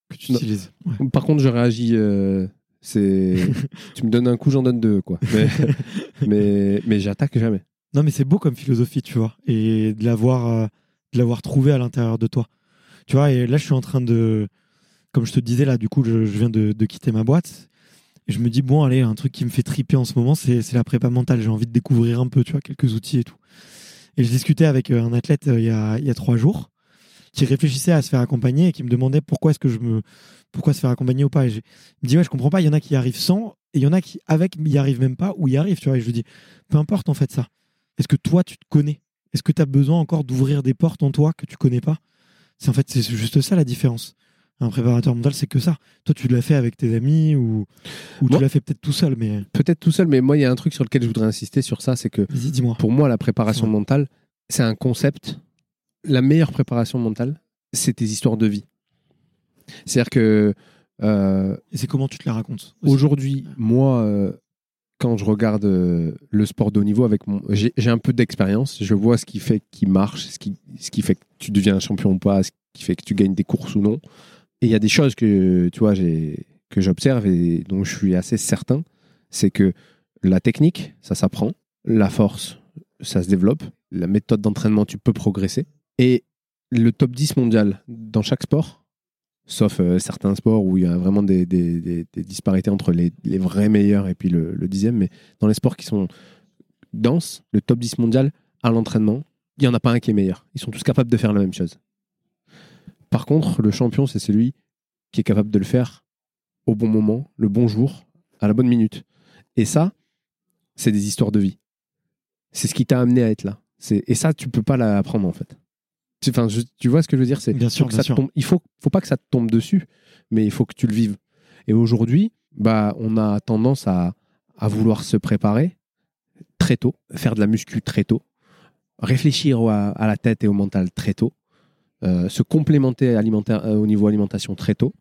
que tu utilises. Ouais. Par contre, je réagis. euh, c'est, (laughs) tu me donnes un coup, j'en donne deux, quoi. Mais, (laughs) mais, mais j'attaque jamais. Non, mais c'est beau comme philosophie, tu vois, et de l'avoir, euh, de l'avoir trouvé à l'intérieur de toi. Tu vois, et là, je suis en train de, comme je te disais là, du coup, je, je viens de, de quitter ma boîte. Et je me dis, bon, allez, un truc qui me fait triper en ce moment, c'est c'est la prépa mentale. J'ai envie de découvrir un peu, tu vois, quelques outils et tout. Et je discutais avec euh, un athlète euh, il y, a, il y a trois jours qui réfléchissait à se faire accompagner et qui me demandait pourquoi est-ce que je me pourquoi se faire accompagner ou pas. Et il me dit ouais je comprends pas. Il y en a qui arrivent sans et il y en a qui avec y arrivent même pas ou y arrivent. Tu vois. Et je lui dis peu importe en fait ça. Est-ce que toi tu te connais? Est-ce que tu as besoin encore d'ouvrir des portes en toi que tu connais pas? C'est en fait c'est juste ça la différence. Un préparateur mental c'est que ça. Toi tu l'as fait avec tes amis ou ou Moi- tu l'as fait peut-être tout seul mais Peut-être tout seul, mais moi, il y a un truc sur lequel je voudrais insister sur ça, c'est que vas-y dis-moi. pour moi, la préparation mentale, c'est un concept. La meilleure préparation mentale, c'est tes histoires de vie. C'est-à-dire que euh, Et c'est comment tu te la racontes aujourd'hui, moi, euh, quand je regarde euh, le sport de haut niveau, avec mon, j'ai j'ai un peu d'expérience. Je vois ce qui fait qu'il marche, ce qui, ce qui fait que tu deviens un champion ou pas, ce qui fait que tu gagnes des courses ou non. Et il y a des choses que tu vois, j'ai que j'observe et dont je suis assez certain, c'est que la technique, ça s'apprend, la force, ça se développe, la méthode d'entraînement, tu peux progresser. Et le top 10 mondial dans chaque sport, sauf euh, certains sports où il y a vraiment des, disparités entre les, vrais meilleurs et puis le, dixième, mais dans les sports qui sont denses, le top 10 mondial à l'entraînement, il n'y en a pas un qui est meilleur. Ils sont tous capables de faire la même chose. Par contre, le champion, c'est celui qui est capable de le faire au bon moment, le bon jour, à la bonne minute. Et ça, c'est des histoires de vie. C'est ce qui t'a amené à être là. Et ça, tu peux pas l'apprendre en fait. Tu- Enfin, je- tu vois ce que je veux dire C'est Bien sûr, que bien ça sûr. tombe- il faut, faut pas que ça te tombe dessus, mais il faut que tu le vives. Et aujourd'hui, bah, on a tendance à, à vouloir se préparer très tôt, faire de la muscu très tôt, réfléchir à la tête et au mental très tôt, euh, se complémenter alimentaire, euh, au niveau alimentation très tôt,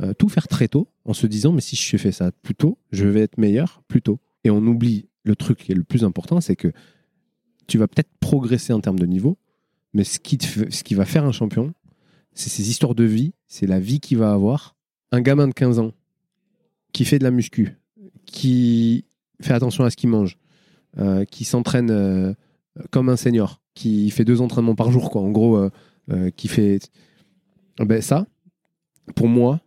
euh, tout faire très tôt en se disant mais si je fais ça plus tôt, je vais être meilleur plus tôt. Et on oublie le truc qui est le plus important, c'est que tu vas peut-être progresser en termes de niveau, mais ce qui, va faire un champion, c'est ses histoires de vie, c'est la vie qu'il va avoir. Un gamin de 15 ans qui fait de la muscu, qui fait attention à ce qu'il mange, euh, qui s'entraîne euh, comme un senior, qui fait deux entraînements par jour, quoi. En gros, euh, qui fait. Ben ça, pour moi,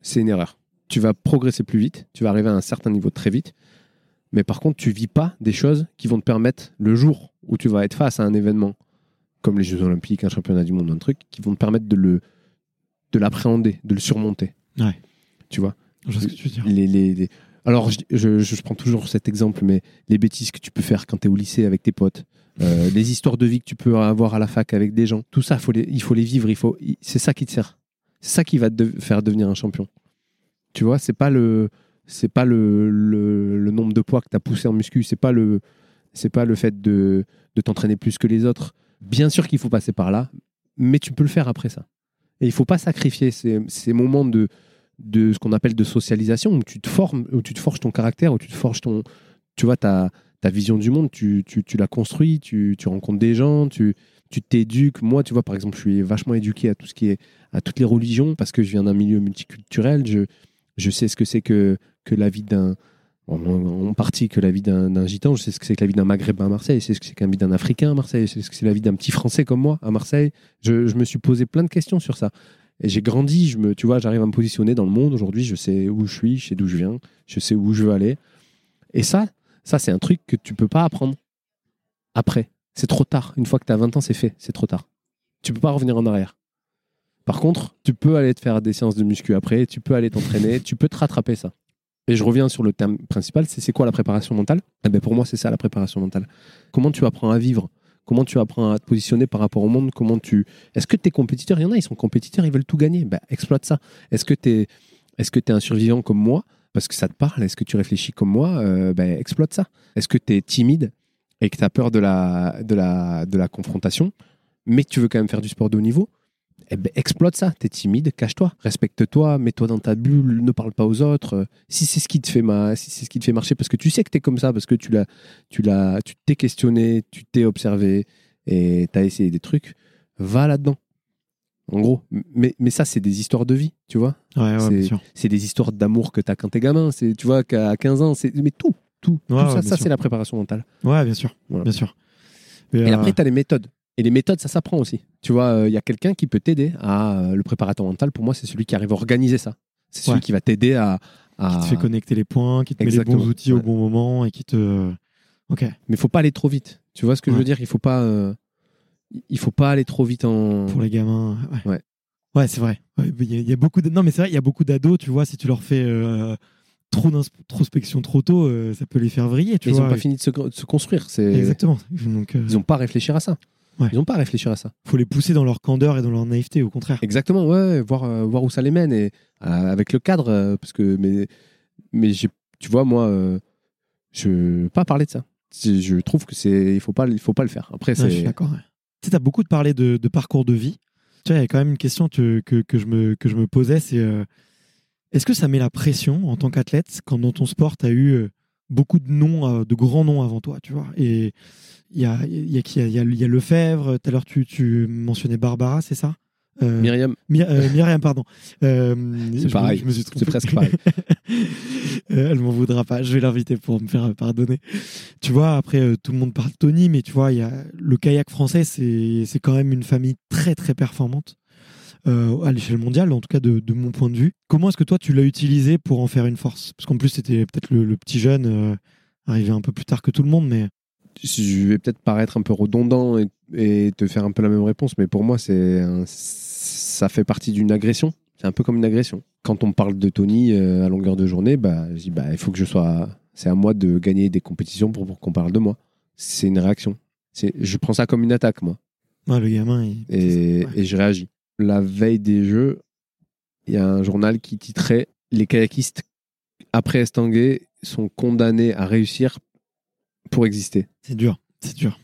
c'est une erreur. Tu vas progresser plus vite, tu vas arriver à un certain niveau très vite, mais par contre, tu vis pas des choses qui vont te permettre, le jour où tu vas être face à un événement, comme les Jeux Olympiques, un championnat du monde, un truc, qui vont te permettre de le de l'appréhender, de le surmonter. Ouais. Tu vois? Je vois ce que tu veux dire. les, les- les- Alors, je, je- je prends toujours cet exemple, mais les bêtises que tu peux faire quand tu es au lycée avec tes potes, euh, (laughs) les histoires de vie que tu peux avoir à la fac avec des gens, tout ça, faut les- il faut les vivre. Il faut, c'est ça qui te sert. C'est ça qui va te de- faire devenir un champion. Tu vois, c'est pas le, c'est pas le, le, le nombre de poids que tu as poussé en muscu, c'est pas le, c'est pas le fait de, de t'entraîner plus que les autres. Bien sûr qu'il faut passer par là, mais tu peux le faire après ça. Et il faut pas sacrifier ces, moments de, ce qu'on appelle de socialisation, où tu te formes, où tu te forges ton caractère, où tu te forges ton, tu vois, ta, vision du monde, tu, la construis, tu, rencontres des gens, tu tu t'éduques. Moi, tu vois, par exemple, je suis vachement éduqué à tout ce qui est à toutes les religions parce que je viens d'un milieu multiculturel. Je, je sais ce que c'est que, que la vie d'un en, partie que la vie d'un gitan, je sais ce que c'est que la vie d'un maghrébin à Marseille, je sais ce que c'est que la vie d'un africain à Marseille, je sais ce que c'est la vie d'un petit français comme moi à Marseille. Je, je me suis posé plein de questions sur ça. Et j'ai grandi, je me, tu vois, j'arrive à me positionner dans le monde. Aujourd'hui, je sais où je suis, je sais d'où je viens, je sais où je veux aller. Et ça, ça c'est un truc que tu peux pas apprendre après. C'est trop tard. Une fois que tu as 20 ans, c'est fait, c'est trop tard. Tu peux pas revenir en arrière. Par contre, tu peux aller te faire des séances de muscu après, tu peux aller t'entraîner, tu peux te rattraper ça. Et je reviens sur le thème principal, c'est c'est quoi la préparation mentale? Eh ben Pour moi, c'est ça la préparation mentale. Comment tu apprends à vivre? Comment tu apprends à te positionner par rapport au monde? Comment tu Est-ce que tes compétiteurs, il y en a, ils sont compétiteurs, ils veulent tout gagner? Ben, Exploite ça. Est-ce que tu es... Que un survivant comme moi? Parce que ça te parle. Est-ce que tu réfléchis comme moi? Euh, ben, Exploite ça. Est-ce que tu es timide et que tu as peur de la, de, la, de la confrontation, mais que tu veux quand même faire du sport de haut niveau eh ben, exploite ça. T'es timide, cache-toi, respecte-toi, mets-toi dans ta bulle, ne parle pas aux autres. Si c'est ce qui te fait ma... si c'est ce qui te fait marcher, parce que tu sais que t'es comme ça, parce que tu l'as, tu l'as, tu t'es questionné, tu t'es observé et t'as essayé des trucs, va là-dedans. En gros, mais, mais ça, c'est des histoires de vie, tu vois. Ouais, ouais, c'est, des histoires d'amour que t'as quand t'es gamin. C'est, tu vois, qu'à 15 ans, c'est, mais tout, tout, Ouais, tout ça, ça c'est la préparation mentale. Ouais, bien sûr. Voilà. Bien sûr. Et euh, après, tu as les méthodes. Et les méthodes, ça s'apprend aussi. Tu vois, il y a quelqu'un qui peut t'aider à. euh, le préparateur mental, pour moi, c'est celui qui arrive à organiser ça. C'est celui Ouais. qui va t'aider à. à- qui te fait connecter les points, qui te met les bons outils au bon moment et qui te. Ok. Mais faut pas aller trop vite. Tu vois ce que je veux dire? Il faut pas. euh, Il faut pas aller trop vite en. Pour les gamins. Ouais. Ouais. C'est vrai. Il y, a- il y a beaucoup de... Non, mais c'est vrai, il y a beaucoup d'ados, tu vois, si tu leur fais euh, trop d'introspection trop tôt, euh, ça peut les faire vriller, tu ils vois. ont pas fini de se, de se construire. Exactement. Donc, euh, Ils ont pas à réfléchir à ça. Ouais. Ils ont pas à réfléchir à ça. faut les pousser dans leur candeur et dans leur naïveté, au contraire. Exactement, ouais, voir, euh, voir où ça les mène et euh, avec le cadre, euh, parce que mais, mais tu vois, moi, je veux pas parler de ça. je trouve que c'est il faut pas il faut pas le faire. Après Ouais, je suis d'accord. ouais. Tu sais, as beaucoup de parlé de, de parcours de vie. Tu vois, il y a quand même une question que, que, que je, me, que je me posais, c'est est-ce que ça met la pression en tant qu'athlète quand dans ton sport, tu as eu beaucoup de noms, euh, de grands noms avant toi, tu vois Et il y a, y, a, y, a, y a Lefebvre, tout à l'heure tu, tu mentionnais Barbara, c'est ça? Euh, Myriam, My- euh, Myriam, pardon. (laughs) Euh, me- pareil. C'est presque pareil. (laughs) Elle m'en voudra pas. Je vais l'inviter pour me faire pardonner. Tu vois, après, tout le monde parle de Tony, mais tu vois, il y a le kayak français, c'est c'est quand même une famille très très performante euh, à l'échelle mondiale, en tout cas de, de mon point de vue. Comment est-ce que toi tu l'as utilisé pour en faire une force? Parce qu'en plus, c'était peut-être le, le petit jeune euh, arrivé un peu plus tard que tout le monde, mais je vais peut-être paraître un peu redondant et, et te faire un peu la même réponse, mais pour moi, c'est ça fait partie d'une agression. C'est un peu comme une agression. Quand on parle de Tony euh, à longueur de journée, bah, je dis bah, il faut que je sois. C'est à moi de gagner des compétitions pour, pour qu'on parle de moi. C'est une réaction. Je prends ça comme une attaque, moi, ouais, le gamin, il... et, Ouais. et je réagis. La veille des Jeux, il y a un journal qui titrait Les kayakistes après Estanguet sont condamnés à réussir pour exister. c'est dur, c'est dur.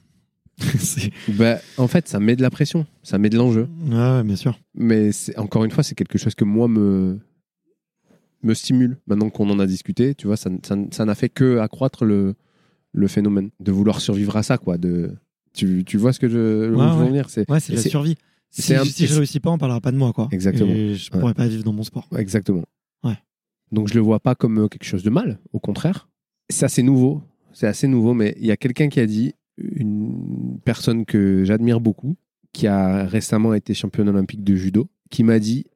(laughs) C'est- Bah, en fait, ça met de la pression, ça met de l'enjeu. ouais, ouais, bien sûr. Mais c'est- encore une fois, c'est quelque chose que moi me, me stimule. Maintenant qu'on en a discuté, tu vois, ça ça- ça n'a fait que accroître le, le phénomène de vouloir survivre à ça, quoi. De, tu, tu vois ce que je, Ouais, veux ouais. c'est, Ouais, c'est et la c'est- survie. Si, c'est un- si je réussis pas, on parlera pas de moi, quoi. Exactement. Et je Ouais. pourrais pas vivre dans mon sport. Exactement. Ouais. Donc je le vois pas comme euh, quelque chose de mal, au contraire. C'est assez nouveau, c'est assez nouveau, mais il y a quelqu'un qui a dit, une personne que j'admire beaucoup, qui a récemment été championne olympique de judo, qui m'a dit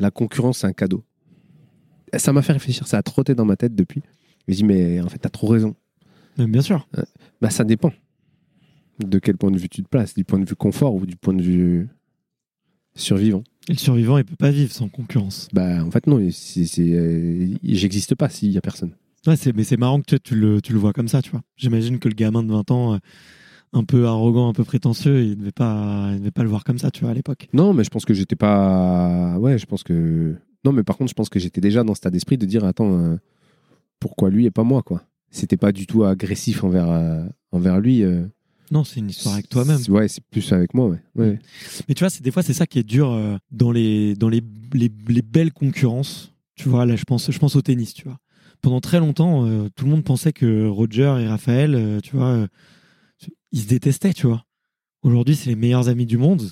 la concurrence c'est un cadeau. Ça m'a fait réfléchir, ça a trotté dans ma tête depuis. Je me dis mais en fait t'as trop raison. Mais bien sûr. Bah ça dépend de quel point de vue tu te places, du point de vue confort ou du point de vue survivant. Et le survivant, il peut pas vivre sans concurrence. Bah en fait non, c'est, c'est, euh, j'existe pas s'il y a personne. Ouais, c'est, mais c'est marrant que tu, tu le, tu le vois comme ça, tu vois. J'imagine que le gamin de 20 ans, euh, un peu arrogant, un peu prétentieux, il devait pas, il devait pas le voir comme ça, tu vois, à l'époque. Non, mais je pense que j'étais pas. Ouais, je pense que. Non, mais par contre, je pense que j'étais déjà dans cet état d'esprit de dire attends, euh, pourquoi lui et pas moi, quoi. C'était pas du tout agressif envers, envers lui. Non, c'est une histoire avec toi-même. Ouais, c'est plus avec moi, ouais. ouais. Mais tu vois, c'est des fois c'est ça qui est dur euh, dans les dans les, les, les belles concurrences. Tu vois, là je pense je pense au tennis, tu vois. Pendant très longtemps, euh, tout le monde pensait que Roger et Raphaël, euh, tu vois, ils se détestaient, tu vois. Aujourd'hui, c'est les meilleurs amis du monde.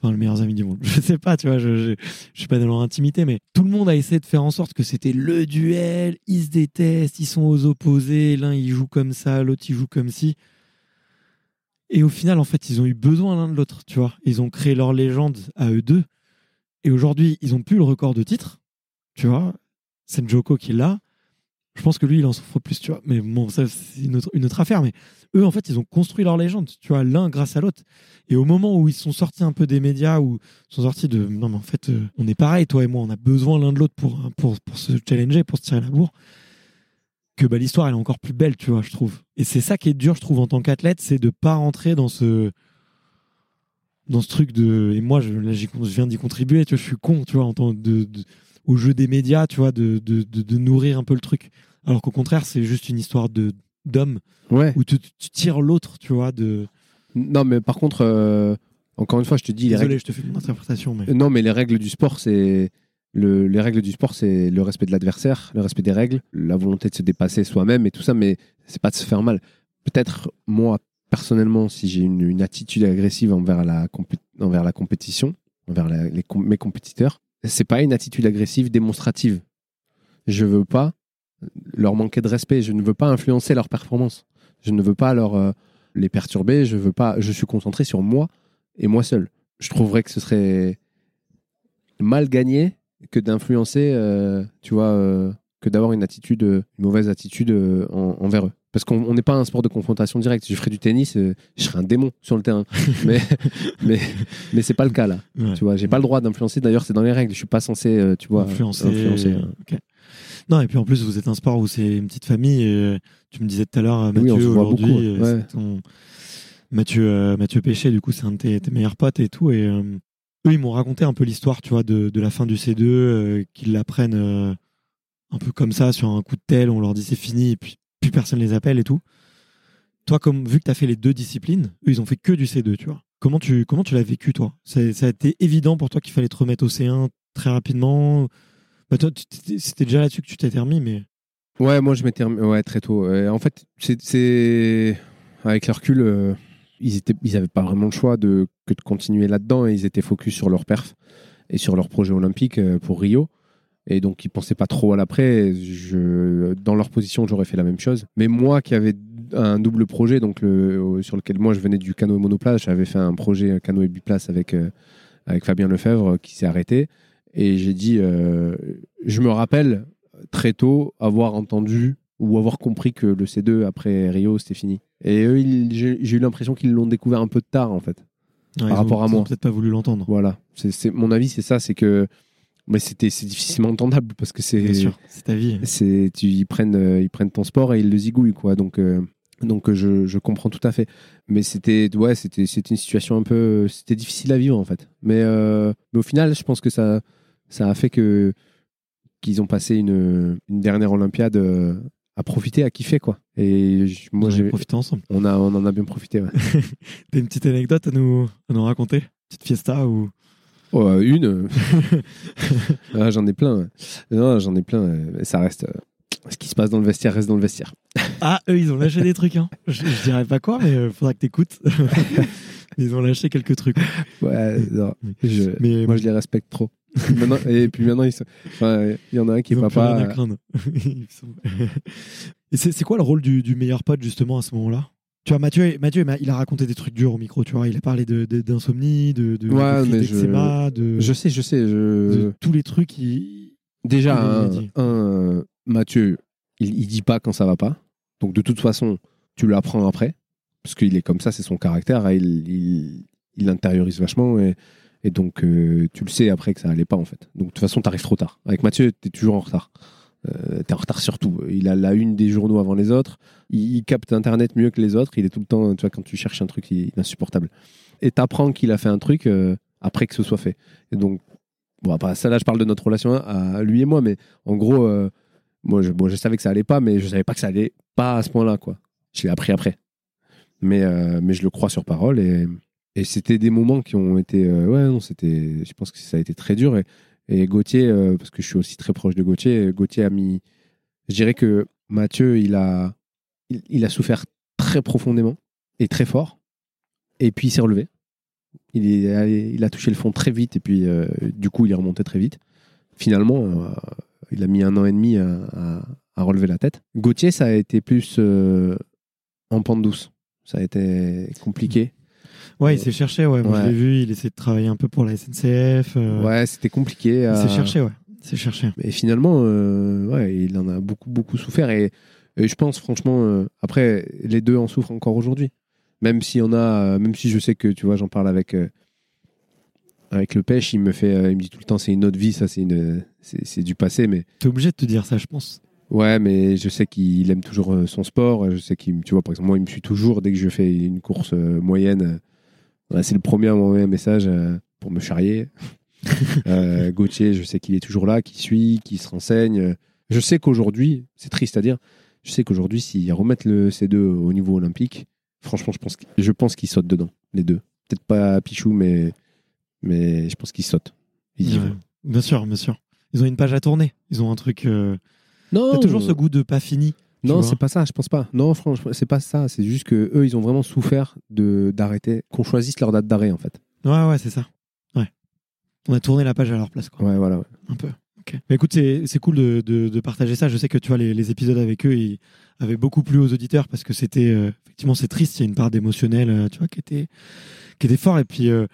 Enfin, les meilleurs amis du monde. (laughs) Je sais pas, tu vois, je, je, je suis pas dans leur intimité, mais tout le monde a essayé de faire en sorte que c'était le duel. Ils se détestent, ils sont aux opposés. L'un il joue comme ça, l'autre il joue comme ci. Et au final, en fait, ils ont eu besoin l'un de l'autre, tu vois. Ils ont créé leur légende à eux deux. Et aujourd'hui, ils ont plus le record de titre, tu vois. C'est Joko qui l'a. Je pense que lui, il en souffre plus, tu vois. Mais bon, ça, c'est une autre, une autre affaire. Mais eux, en fait, ils ont construit leur légende, tu vois, l'un grâce à l'autre. Et au moment où ils sont sortis un peu des médias, où ils sont sortis de non, mais en fait, euh, on est pareil, toi et moi, on a besoin l'un de l'autre pour, pour, pour se challenger, pour se tirer la bourre, que bah, l'histoire, elle est encore plus belle, tu vois, je trouve. Et c'est ça qui est dur, je trouve, en tant qu'athlète, c'est de pas rentrer dans ce dans ce truc de et moi je, là, je viens d'y contribuer tu vois je suis con tu vois en tant de, de- au jeu des médias tu vois de, de, de, nourrir un peu le truc alors qu'au contraire c'est juste une histoire de d'homme Ouais. où tu, tu tires l'autre tu vois de Non, mais par contre, euh, encore une fois, je te dis. les désolé règles- je te fais une interprétation mais Euh, Non, mais les règles du sport, c'est. Le, les règles du sport, c'est le respect de l'adversaire, le respect des règles, la volonté de se dépasser soi-même et tout ça, mais c'est pas de se faire mal. Peut-être, moi, personnellement, si j'ai une, attitude agressive envers la, envers la compétition, envers les mes compétiteurs, c'est pas une attitude agressive démonstrative. Je veux pas leur manquer de respect, je ne veux pas influencer leur performance, je ne veux pas leur, euh, les perturber, je veux pas, je suis concentré sur moi et moi seul. Je trouverais que ce serait mal gagné que d'influencer, euh, tu vois, euh, que d'avoir une attitude, euh, une mauvaise attitude euh, en- envers eux. Parce qu'on on n'est pas un sport de confrontation directe. Si je ferais du tennis, je serais un démon sur le terrain. (laughs) mais mais mais c'est pas le cas là. Ouais. Tu vois, j'ai pas le droit d'influencer. D'ailleurs, c'est dans les règles. Je suis pas censé, tu vois, influencer, influencer. non et puis en plus vous êtes un sport où c'est une petite famille et tu me disais tout à l'heure Oui, Mathieu aujourd'hui ouais. Mathieu Mathieu Péché du coup c'est un de tes, tes meilleurs potes et tout et eux ils m'ont raconté un peu l'histoire tu vois de, de la fin du C2 euh, qu'ils l'apprennent euh, un peu comme ça sur un coup de tel on leur dit c'est fini et puis plus personne les appelle et tout toi, comme vu que tu as fait les deux disciplines, eux, ils ont fait que du C2, tu vois. Comment tu, comment tu l'as vécu, toi? Ça, a été évident pour toi qu'il fallait te remettre au C1 très rapidement? Bah, toi, C'était déjà là-dessus que tu t'étais remis, mais. Ouais, moi je m'étais remis- ouais très tôt. En fait, c'est- c'est avec le recul, euh, ils étaient, ils avaient pas vraiment le choix de que de continuer là-dedans et ils étaient focus sur leur perf et sur leur projet olympique euh, pour Rio. Et donc ils pensaient pas trop à l'après. Dans leur position, j'aurais fait la même chose. Mais moi qui avais un double projet, donc le, sur lequel moi je venais du canoë monoplace, j'avais fait un projet canoë biplace avec euh, avec Fabien Lefebvre qui s'est arrêté. Et j'ai dit, euh, je me rappelle très tôt avoir entendu ou avoir compris que le C2 après Rio c'était fini. Et eux, ils- j'ai eu l'impression qu'ils l'ont découvert un peu tard en fait. Ouais, ils ont- rapport à ils moi. peut-être pas voulu l'entendre. Voilà, c'est mon avis, c'est ça, c'est que mais c'était c'est difficilement entendable parce que c'est c'est ta vie. c'est tu ils prennent euh, ils prennent ton sport et ils le zigouillent quoi. Donc euh, donc euh, je, je comprends tout à fait. Mais c'était ouais c'était c'était une situation un peu c'était difficile à vivre en fait. Mais euh, mais au final, je pense que ça ça a fait que qu'ils ont passé une, une dernière Olympiade à profiter, à kiffer quoi. Et je- moi j'ai profité ensemble. on a on en a bien profité. ouais. (laughs) T'as une petite anecdote à nous, à nous raconter? Petite fiesta ou? Oh, euh, une (laughs) ah, j'en ai plein. ouais. Non, j'en ai plein. euh, Ça reste euh, ce qui se passe dans le vestiaire reste dans le vestiaire. (laughs) Ah, eux, ils ont lâché des trucs. Hein. Je, je dirais pas quoi, mais faudra que t'écoutes. ils ont lâché quelques trucs. Ouais, non, je- Mais moi je les respecte trop. Maintenant- et puis maintenant, enfin, il y en a un qui est papa. (laughs) (laughs) Et c'est quoi le rôle du, du meilleur pote justement à ce moment-là? Tu vois, Mathieu, Mathieu, il a raconté des trucs durs au micro. Tu vois, il a parlé de- d'insomnie, de, de, Ouais, de je- d'eczéma, de, Je sais, je sais. Je... de tous les trucs. Déjà, Il un, un, euh, Mathieu, il, il dit pas quand ça va pas. Donc de toute façon, tu l'apprends après. Parce qu'il est comme ça, c'est son caractère. hein, Il, il, il intériorise vachement. Et, et donc, euh, tu le sais après que ça allait pas, en fait. Donc de toute façon, tu arrives trop tard. Avec Mathieu, tu es toujours en retard. Euh, tu es en retard sur tout. Il a la une des journaux avant les autres. Il, capte Internet mieux que les autres. Il est tout le temps, tu vois, quand tu cherches un truc, il, est insupportable. Et tu apprends qu'il a fait un truc euh, après que ce soit fait. Et donc, bon, après, ça là, je parle de notre relation à, lui et moi, mais en gros, euh, moi, je, savais que ça allait pas, mais je savais pas que ça allait pas à ce point-là, quoi. Je l'ai appris après. Mais, mais je le crois sur parole et, et c'était des moments qui ont été, euh, ouais, non, c'était, je pense que ça a été très dur et, et Gauthier, euh, parce que je suis aussi très proche de Gauthier, Gauthier a mis, je dirais que Mathieu, il a, il, a souffert très profondément et très fort et puis il s'est relevé. Il, il a touché le fond très vite et puis euh, du coup il est remonté très vite. Finalement, euh, il a mis un an et demi à, à- relever la tête. Gauthier, ça a été plus en pente douce. Ça a été compliqué. Ouais, il s'est cherché. Ouais, moi Ouais. je l'ai vu. Il essaie de travailler un peu pour la SNCF. euh, Ouais, c'était compliqué. Il s'est cherché. Ouais, il s'est cherché. Et finalement, euh, ouais, il en a beaucoup, beaucoup souffert. Et, et je pense, franchement, euh, après, les deux en souffrent encore aujourd'hui. Même si on a, euh, même si je sais que, tu vois, j'en parle avec, euh, avec le pêche, il me fait, euh, il me dit tout le temps, c'est une autre vie, ça, c'est une, c'est c'est du passé, mais T'es obligé de te dire ça, je pense. ouais, mais je sais qu'il aime toujours euh, son sport. Je sais qu'il, tu vois, par exemple, moi, il me suit toujours dès que je fais une course euh, moyenne. C'est le premier à m'envoyer un message euh, pour me charrier. (laughs) Euh, Gauthier, je sais qu'il est toujours là, qui suit, qui se renseigne. Je sais qu'aujourd'hui, c'est triste à dire, je sais qu'aujourd'hui, s'ils remettent le C2 au niveau olympique, franchement, je pense, je pense qu'ils sautent dedans, les deux. Peut-être pas Pichou, mais, mais je pense qu'ils sautent. Ils y Ouais. vont. Bien sûr, bien sûr. Ils ont une page à tourner. Ils ont un truc. euh, Non, T'as toujours ce goût de pas fini. Non, c'est pas ça, je pense pas. Non, franchement, c'est pas ça. C'est juste que eux, ils ont vraiment souffert de d'arrêter, qu'on choisisse leur date d'arrêt, en fait. Ouais, ouais, c'est ça. Ouais. On a tourné la page à leur place, quoi. Ouais, voilà. ouais. Un peu. Ok. Mais écoute, c'est c'est cool de, de- de partager ça. Je sais que tu vois, les, les épisodes avec eux, ils avaient beaucoup plu aux auditeurs parce que c'était. euh, effectivement, c'est triste. Il y a une part d'émotionnel, euh, tu vois, qui était, qui était fort. Et puis. euh,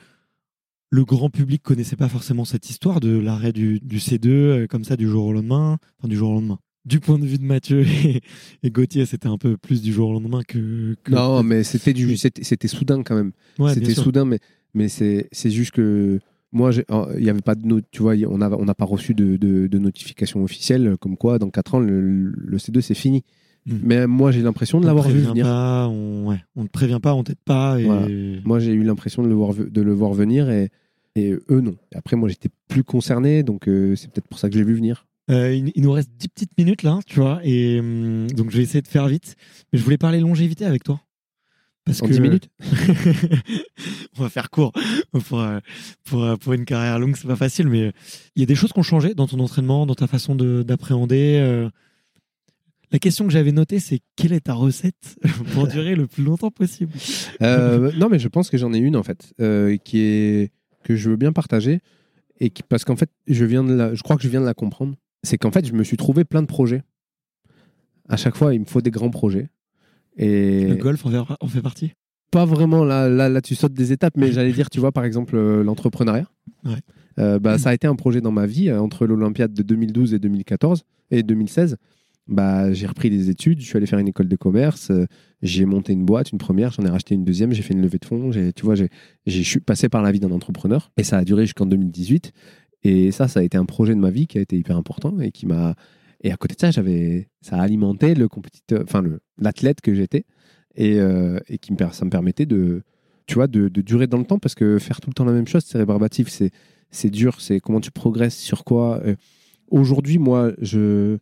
le grand public connaissait pas forcément cette histoire de l'arrêt du, du C2 euh, comme ça du jour au lendemain, enfin du jour au lendemain. Du point de vue de Mathieu (laughs) et, et Gauthier, c'était un peu plus du jour au lendemain que. que- Non, mais c'était du, c'était soudain quand même. Ouais, c'était soudain, mais mais c'est c'est juste que moi, j'ai- oh, il y avait pas de tu vois, on n'a pas reçu de, de, de notification officielle comme quoi dans 4 ans le, le C2 c'est fini. Mm. Mais moi, j'ai l'impression de l'avoir vu venir. Pas, on, ouais, on te prévient pas, on t'aide pas. Et... Voilà. Moi, j'ai eu l'impression de le voir de le voir venir et et eux non. Après, moi, j'étais plus concerné, donc euh, c'est peut-être pour ça que je l'ai vu venir. Euh, il, il nous reste 10 petites minutes là, tu vois, et hum, donc je vais essayer de faire vite. Mais je voulais parler longévité avec toi. Parce En que 10 minutes (laughs) on va faire court. Pour, pour, pour une carrière longue, c'est pas facile, mais il y a des choses qui ont changé dans ton entraînement, dans ta façon de- d'appréhender. euh. La question que j'avais notée, c'est quelle est ta recette (laughs) pour durer le plus longtemps possible? Euh, non, mais je pense que j'en ai une en fait, euh, qui est que je veux bien partager et qui, parce qu'en fait, je viens de la, je crois que je viens de la comprendre. C'est qu'en fait, je me suis trouvé plein de projets. À chaque fois, il me faut des grands projets. Et Le golf en fait, partie? Pas vraiment là, là, là, tu sautes des étapes, mais j'allais dire, tu vois, par exemple, euh, l'entrepreneuriat. Ouais. Euh, bah, ça a été un projet dans ma vie euh, entre l'Olympiade de 2012 et 2014 et 2016. Bah, j'ai repris des études, je suis allé faire une école de commerce, euh, j'ai monté une boîte, une première, j'en ai racheté une deuxième, j'ai fait une levée de fonds, j'ai, tu vois, j'ai, j'ai- je suis passé par la vie d'un entrepreneur et ça a duré jusqu'en 2018. Et ça, ça a été un projet de ma vie qui a été hyper important et qui m'a. Et à côté de ça, j'avais, ça a alimenté le compétiteur, enfin l'athlète que j'étais et, euh, et qui me, ça me permettait de, tu vois, de, de durer dans le temps parce que faire tout le temps la même chose, c'est rébarbatif, c'est, c'est dur, c'est comment tu progresses, sur quoi. Euh, Aujourd'hui, moi, je,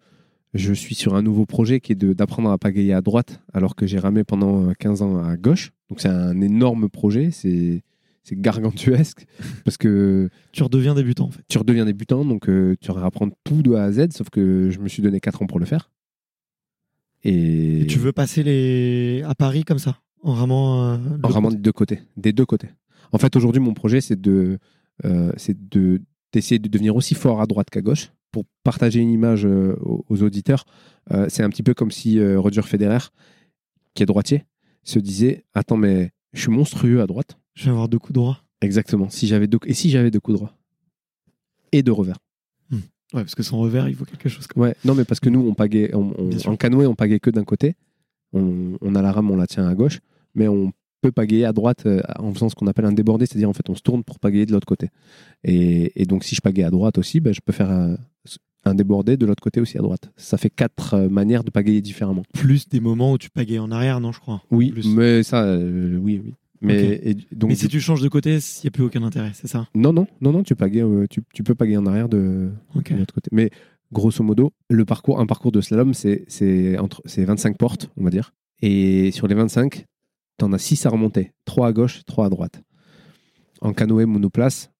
je suis sur un nouveau projet qui est d'apprendre à pagayer à droite alors que j'ai ramé pendant euh, 15 ans à gauche. Donc c'est un énorme projet, c'est, c'est gargantuesque (laughs) parce que Tu redeviens débutant en fait. tu redeviens débutant, donc euh, tu vas apprendre tout de A à Z, sauf que je me suis donné 4 ans pour le faire. Et, Et tu veux passer les... à Paris comme ça En ramant. euh, en ramant des deux côtés, des deux côtés. En fait, aujourd'hui, mon projet, c'est de, euh, c'est de d'essayer de devenir aussi fort à droite qu'à gauche pour partager une image aux, aux auditeurs. C'est un petit peu comme si Roger Federer, qui est droitier, se disait attends mais je suis monstrueux à droite. Je vais avoir deux coups droits. Exactement. Si j'avais deux et si j'avais deux coups droits et deux revers. Ouais, parce que son revers, il faut quelque chose comme Ouais, non, mais parce que nous, on pagaie, on- on- en canoë, on pagaie que d'un côté. On, on a la rame, on la tient à gauche, mais on peut pagayer à droite euh, en faisant ce qu'on appelle un débordé, c'est-à-dire en fait, on se tourne pour pagayer de l'autre côté. Et, et donc, si je pagaie à droite aussi, ben, je peux faire un, un débordé de l'autre côté aussi à droite. Ça fait quatre euh, manières de pagayer différemment. plus des moments où tu pagayes en arrière, non, je crois. Oui, Plus. mais ça, euh, oui, oui. Mais et donc, Mais si tu changes de côté, il n'y a plus aucun intérêt, c'est ça? Non, non, non, non, tu pagayes, euh, tu, tu peux pagayer en arrière de, l'autre côté. Mais grosso modo, le parcours, un parcours de slalom, c'est entre c'est 25 portes, on va dire. Et sur les 25, tu en as 6 à remonter. 3 à gauche, 3 à droite. En canoë monoplace,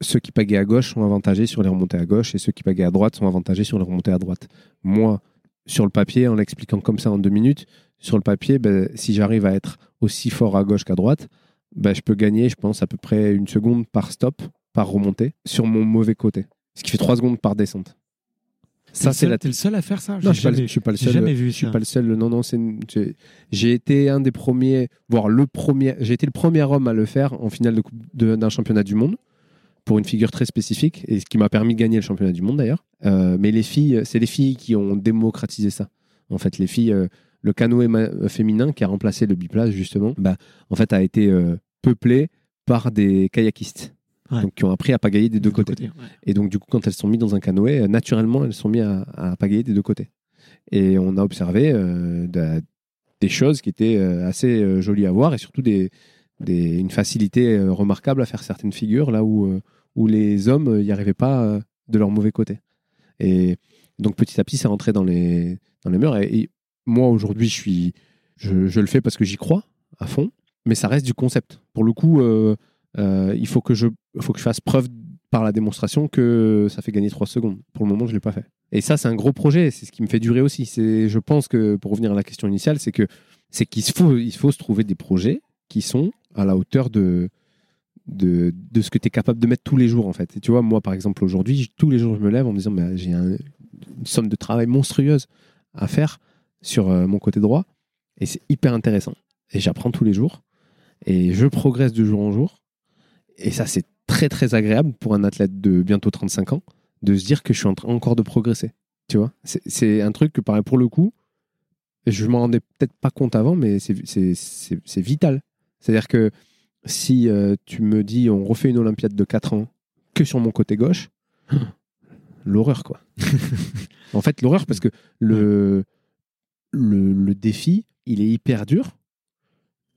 ceux qui pagaient à gauche sont avantagés sur les remontées à gauche et ceux qui pagaient à droite sont avantagés sur les remontées à droite. Moi, sur le papier, en l'expliquant comme ça en deux minutes, sur le papier, ben, si j'arrive à être aussi fort à gauche qu'à droite, ben, je peux gagner, je pense, à peu près une seconde par stop, par remontée, sur mon mauvais côté. Ce qui fait 3 secondes par descente. Ça, le c'est seul- la T'es le seul à faire ça non, je suis pas le- jamais- je suis pas le seul. jamais vu Je suis ça. pas le seul. Non, non, c'est j'ai- été un des premiers, voire le premier. J'ai été le premier homme à le faire en finale d'un championnat du monde pour une figure très spécifique et ce qui m'a permis de gagner le championnat du monde d'ailleurs. Euh, mais les filles, c'est les filles qui ont démocratisé ça. En fait, les filles, euh, le canoë euh, féminin qui a remplacé le biplace justement, bah, en fait, a été euh, peuplé par des kayakistes. Ouais. Donc, qui ont appris à pagayer des deux côtés. ouais. Et donc, du coup, quand elles sont mises dans un canoë, naturellement, elles sont mises à, à pagayer des deux côtés. Et on a observé de- des choses qui étaient assez jolies à voir et surtout des, des- une facilité remarquable à faire certaines figures là où, où les hommes n'y arrivaient pas euh, de leur mauvais côté. Et donc, petit à petit, c'est rentré dans les, dans les mœurs. Et, moi, aujourd'hui, je, suis, je, le fais parce que j'y crois à fond, mais ça reste du concept. Pour le coup, euh, euh, il faut que, je, faut que je fasse preuve par la démonstration que ça fait gagner 3 secondes. Pour le moment, je ne l'ai pas fait. Et ça, c'est un gros projet. C'est ce qui me fait durer aussi. C'est, je pense que, pour revenir à la question initiale, c'est que c'est qu'il faut, il faut se trouver des projets qui sont à la hauteur de, de, de ce que tu es capable de mettre tous les jours, en fait. Et tu vois, moi, par exemple, aujourd'hui, tous les jours, je me lève en me disant, bah, j'ai un- une somme de travail monstrueuse à faire sur euh, mon côté droit. Et c'est hyper intéressant. Et j'apprends tous les jours. Et je progresse de jour en jour. Et ça, c'est très, très agréable pour un athlète de bientôt 35 ans de se dire que je suis en train encore de progresser. Tu vois C'est- un truc que, pour le coup, je m'en rendais peut-être pas compte avant, mais c'est vital. C'est-à-dire que si euh, tu me dis on refait une Olympiade de 4 ans que sur mon côté gauche, l'horreur, quoi. (laughs) en fait, l'horreur, parce que le, le, le défi, il est hyper dur.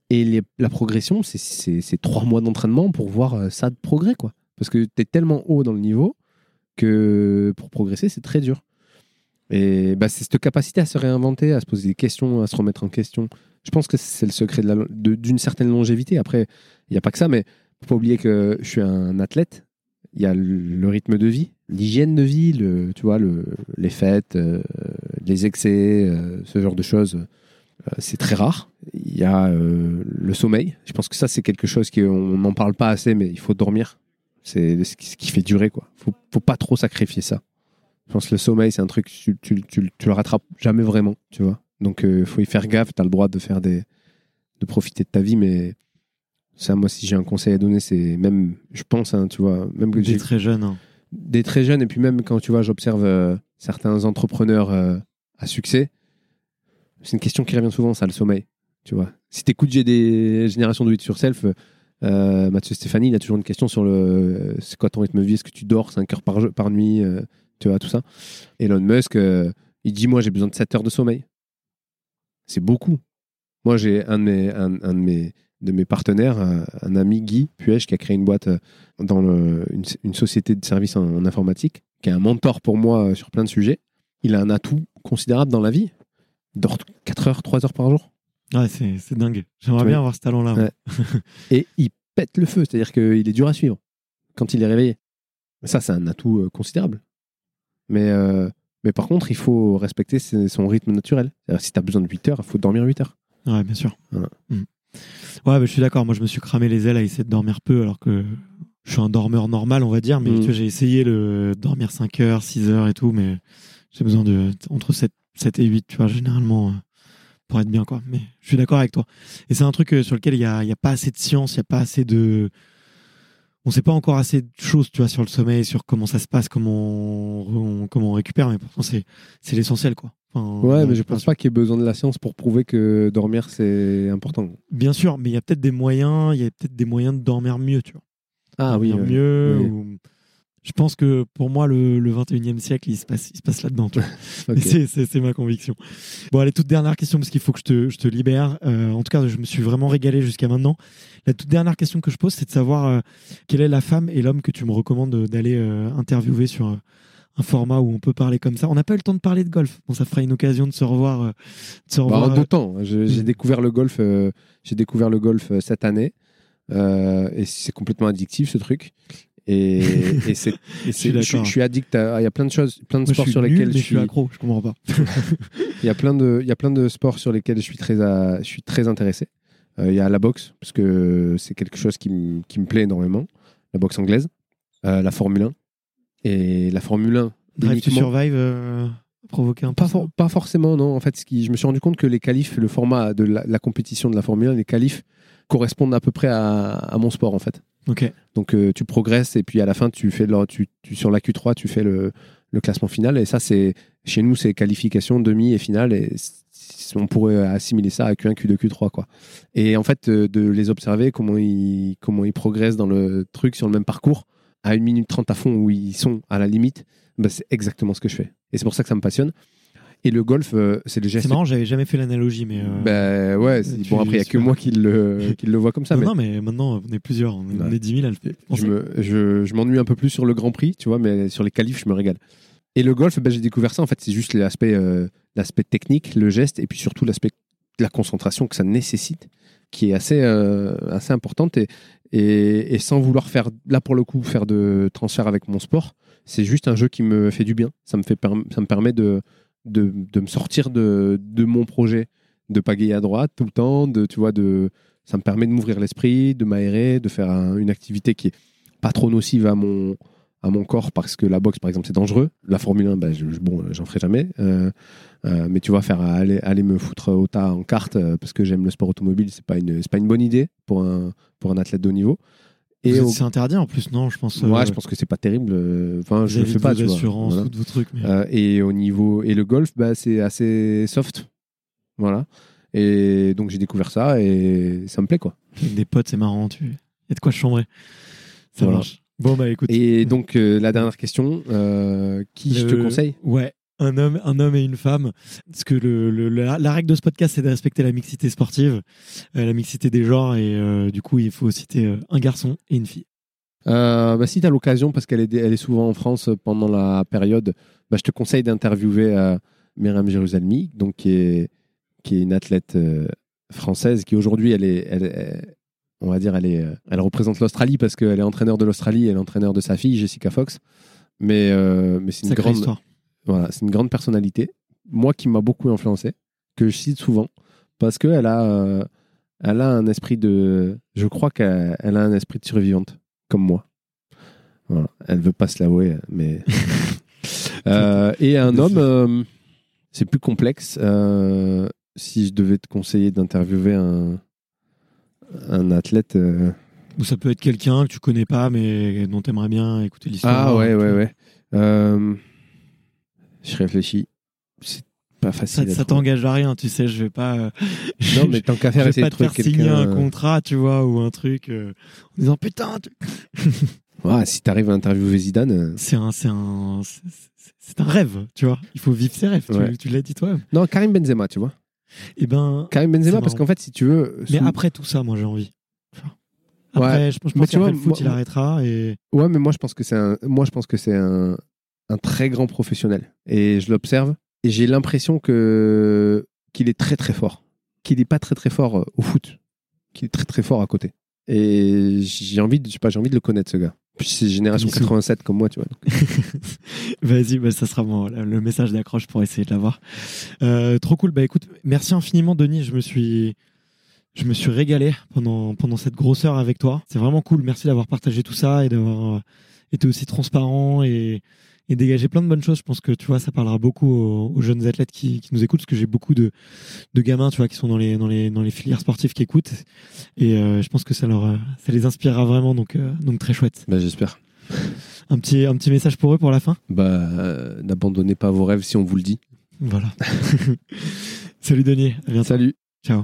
Et les- la progression, c'est trois mois d'entraînement pour voir euh, ça de progrès, quoi. Parce que tu es tellement haut dans le niveau que pour progresser, c'est très dur. Et bah, c'est cette capacité à se réinventer, à se poser des questions, à se remettre en question. Je pense que c'est le secret d'une certaine longévité. Après, il n'y a pas que ça, mais faut pas oublier que je suis un athlète. Il y a le, rythme de vie, l'hygiène de vie, tu vois, le, les fêtes, euh, les excès, euh, ce genre de choses. Euh, c'est très rare. Il y a le sommeil. Je pense que ça, c'est quelque chose qu'on n'en parle pas assez, mais il faut dormir. C'est ce qui, fait durer, quoi. Faut, faut pas trop sacrifier ça. Je pense que le sommeil, c'est un truc, tu, tu, tu, tu le rattrapes jamais vraiment, tu vois. Donc, il faut y faire gaffe. Tu as le droit de faire des. de profiter de ta vie, mais ça, moi, si j'ai un conseil à donner, c'est même, je pense, hein, tu vois, même que j'ai très jeune. hein. des très jeunes, et puis même quand tu vois, j'observe euh, certains entrepreneurs euh, à succès, c'est une question qui revient souvent, ça, le sommeil. Tu vois, si tu écoutes, j'ai des générations de 8 sur self, euh, Mathieu Stéphanie, il a toujours une question sur le c'est quoi ton rythme de vie, est-ce que tu dors 5 heures par, jeu- par nuit, euh, tu vois, tout ça. Elon Musk, euh, il dit Moi, j'ai besoin de 7 heures de sommeil. C'est beaucoup. Moi, j'ai un de mes, un, un de mes, de mes partenaires, un, un ami Guy Puech, qui a créé une boîte euh, dans le- une, une société de services en, en informatique, qui est un mentor pour moi euh, sur plein de sujets. Il a un atout considérable dans la vie. Il dort 4 heures, 3 heures par jour. Ouais, c'est c'est dingue. J'aimerais bien avoir ce talent-là. Ouais. Et il pète le feu, c'est-à-dire qu'il est dur à suivre quand il est réveillé. Ça, c'est un atout euh, considérable. Mais, euh, mais par contre, il faut respecter son rythme naturel. Si tu as besoin de 8 heures, il faut dormir 8 heures. Ouais, bien sûr. Voilà. Mm. Ouais, mais je suis d'accord. Moi, je me suis cramé les ailes à essayer de dormir peu, alors que je suis un dormeur normal, on va dire. Mais Mm. j'ai essayé le dormir 5 heures, 6 heures et tout, mais j'ai besoin de entre 7, 7 et 8, tu vois, généralement, euh, pour être bien, quoi. Mais je suis d'accord avec toi. Et c'est un truc euh, sur lequel il n'y a, y a pas assez de science, il n'y a pas assez de. On sait pas encore assez de choses, tu vois, sur le sommeil, sur comment ça se passe, comment on, on- comment on récupère, mais pourtant, c'est c'est l'essentiel, quoi. Enfin, Ouais, la mais je pense pas qu'il y ait besoin de la science pour prouver que dormir, c'est important. Bien sûr, mais il y a peut-être des moyens, il y a peut-être des moyens de dormir mieux, tu vois. Ah oui, Dormir mieux. Oui. ou- Je pense que pour moi, le, le 21e siècle, il se passe, il se passe là-dedans. (laughs) c'est- ma conviction. Bon, allez, toute dernière question, parce qu'il faut que je te, je te libère. Euh, en tout cas, je me suis vraiment régalé jusqu'à maintenant. La toute dernière question que je pose, c'est de savoir euh, quelle est la femme et l'homme que tu me recommandes d'aller euh, interviewer sur un format où on peut parler comme ça. On n'a pas eu le temps de parler de golf. Bon, ça fera une occasion de se revoir. de se Bah, en deux temps. J'ai découvert le golf. J'ai découvert le golf cette année. Euh, et c'est complètement addictif ce truc. Et, (laughs) et c'est, suis je, suis, je suis addict à. Il y a plein de choses, plein de moi, sports suis sur nul, lesquels je je suis suis. accro. Je comprends pas. (laughs) Il y a plein de, il y a plein de sports sur lesquels je suis très, à- je suis très intéressé. Euh, il y a la boxe parce que c'est quelque chose qui, me- qui me plaît énormément. La boxe anglaise, euh, la Formule 1 et la Formule 1. Drive to Survive euh, provoquer un peu Pas, ça for- pas forcément, non. En fait, ce qui, je me suis rendu compte que les qualifs, le format de la, la compétition de la Formule 1, les qualifs correspondent à peu près à, à mon sport, en fait. Donc, euh, tu progresses et puis à la fin, tu fais sur la Q3, tu fais le, classement final. Et ça, c'est chez nous, c'est qualification, demi et finale. Et on pourrait assimiler ça à Q1, Q2, Q3, quoi. Et en fait, euh, de les observer, comment ils, comment ils progressent dans le truc sur le même parcours, à 1 minute 30 à fond où ils sont à la limite, bah, c'est exactement ce que je fais. Et c'est pour ça que ça me passionne. Et le golf, euh, c'est le geste. C'est marrant, j'avais jamais fait l'analogie, mais. euh, Ben ouais, tu- bon après il y a que moi qui le, qui le vois comme ça. non, mais non, mais maintenant, on est plusieurs. On est, on Ouais. est 10 000 à le faire. je me- je, je m'ennuie un peu plus sur le Grand Prix, tu vois, mais sur les qualifs, je me régale. Et le golf, ben, j'ai découvert ça. En fait, c'est juste l'aspect, euh, l'aspect technique, le geste, et puis surtout l'aspect de la concentration que ça nécessite, qui est assez, euh, assez importante. Et, et, et sans vouloir faire, là pour le coup, faire de transfert avec mon sport, c'est juste un jeu qui me fait du bien. Ça me, fait ça me permet de, de, me sortir de, mon projet, de pagayer à droite tout le temps, tu vois, ça me permet de m'ouvrir l'esprit, de m'aérer, de faire un- une activité qui est pas trop nocive à mon, corps parce que la boxe, par exemple, c'est dangereux. La Formule 1, bah, je, je- bon, j'en ferai jamais. Euh, euh, mais tu vois, faire aller, me foutre au tas en carte euh, parce que j'aime le sport automobile, c'est pas une, pas une bonne idée pour un athlète de haut niveau. Et au- C'est interdit en plus, non Je pense. moi, euh, je pense que c'est pas terrible. euh, Enfin, je le fais pas, assurances Voilà. vos trucs. Mais... Euh, et au niveau et le golf, bah, c'est assez soft, voilà. Et donc j'ai découvert ça et ça me plaît quoi. Avec des potes, c'est marrant. Tu... Il y a de quoi chambrer. Ça Voilà. marche. Bon, bah écoute. Et donc euh, la dernière question, qui je te Le- conseille? Ouais. Un homme, un homme et une femme. Parce que le, le- la, la règle de ce podcast, c'est de respecter la mixité sportive, euh, la mixité des genres, et euh, du coup, il faut citer euh, un garçon et une fille. Euh, bah, si tu as l'occasion, parce qu'elle est, elle est souvent en France pendant la période, bah, je te conseille d'interviewer Myriam Jérusalemi, donc qui est, qui est une athlète française qui aujourd'hui, elle est, elle, elle- on va dire, elle, est, elle représente l'Australie parce qu'elle est entraîneur de l'Australie, elle est entraîneur de sa fille, Jessica Fox. Mais, euh, mais c'est une grande, histoire. Voilà, c'est une grande personnalité. Moi qui m'a beaucoup influencé, que je cite souvent, parce qu'elle a, euh, elle a un esprit de. Je crois qu'elle elle a un esprit de survivante, comme moi. Voilà. Elle veut pas se l'avouer, mais. (laughs) Euh, et un homme, euh, c'est plus complexe. Si je devais te conseiller d'interviewer un, un athlète. Ou ça peut être quelqu'un que tu connais pas, mais dont tu aimerais bien écouter l'histoire. Ah ouais, ouais, ouais. Euh, je réfléchis. C'est pas Ça, facile. ça trouver. t'engage à rien, tu sais, je vais pas. euh, Non, mais tant qu'à je faire, vais essayer pas de trouver faire signer un contrat, tu vois, ou un truc euh, en disant putain, tu- (laughs) Ouais, si t'arrives à interviewer Zidane. euh, c'est un, c'est un, c'est- un rêve, tu vois. Il faut vivre ses rêves. tu- Ouais. Tu, l'as dit toi. Non, Karim Benzema, tu vois. Et ben, Karim Benzema, parce qu'en fait, si tu veux. mais après tout ça, moi j'ai envie. Enfin, Après, je, je pense qu'après vois, le foot, moi- il arrêtera et Ouais, mais moi, je pense que c'est un, moi, je pense que c'est un, un très grand professionnel. Et je l'observe. Et j'ai l'impression que, qu'il est très, très fort. Qu'il n'est pas très, très fort euh, au foot. Qu'il est très, très fort à côté. Et j'ai envie de, je sais pas, j'ai envie de le connaître, ce gars. Puis c'est génération Bisous. 87 comme moi, tu vois. (laughs) Vas-y, bah, ça sera mon, le message d'accroche pour essayer de l'avoir. Euh, trop cool. Bah écoute, merci infiniment, Denis. Je me suis, je me suis régalé pendant, pendant cette grosse heure avec toi. C'est vraiment cool. Merci d'avoir partagé tout ça et d'avoir euh, été aussi transparent et, et dégagé plein de bonnes choses. Je pense que tu vois, ça parlera beaucoup aux, aux jeunes athlètes qui, qui nous écoutent, parce que j'ai beaucoup de, de gamins, tu vois, qui sont dans les, dans les, dans les filières sportives qui écoutent. Et euh, je pense que ça leur, euh, ça les inspirera vraiment. Donc, euh, donc très chouette. Bah, j'espère. Un petit, un petit message pour eux pour la fin? Bah, euh, n'abandonnez pas vos rêves si on vous le dit. Voilà. (laughs) Salut Denis, à bientôt. Salut. Ciao.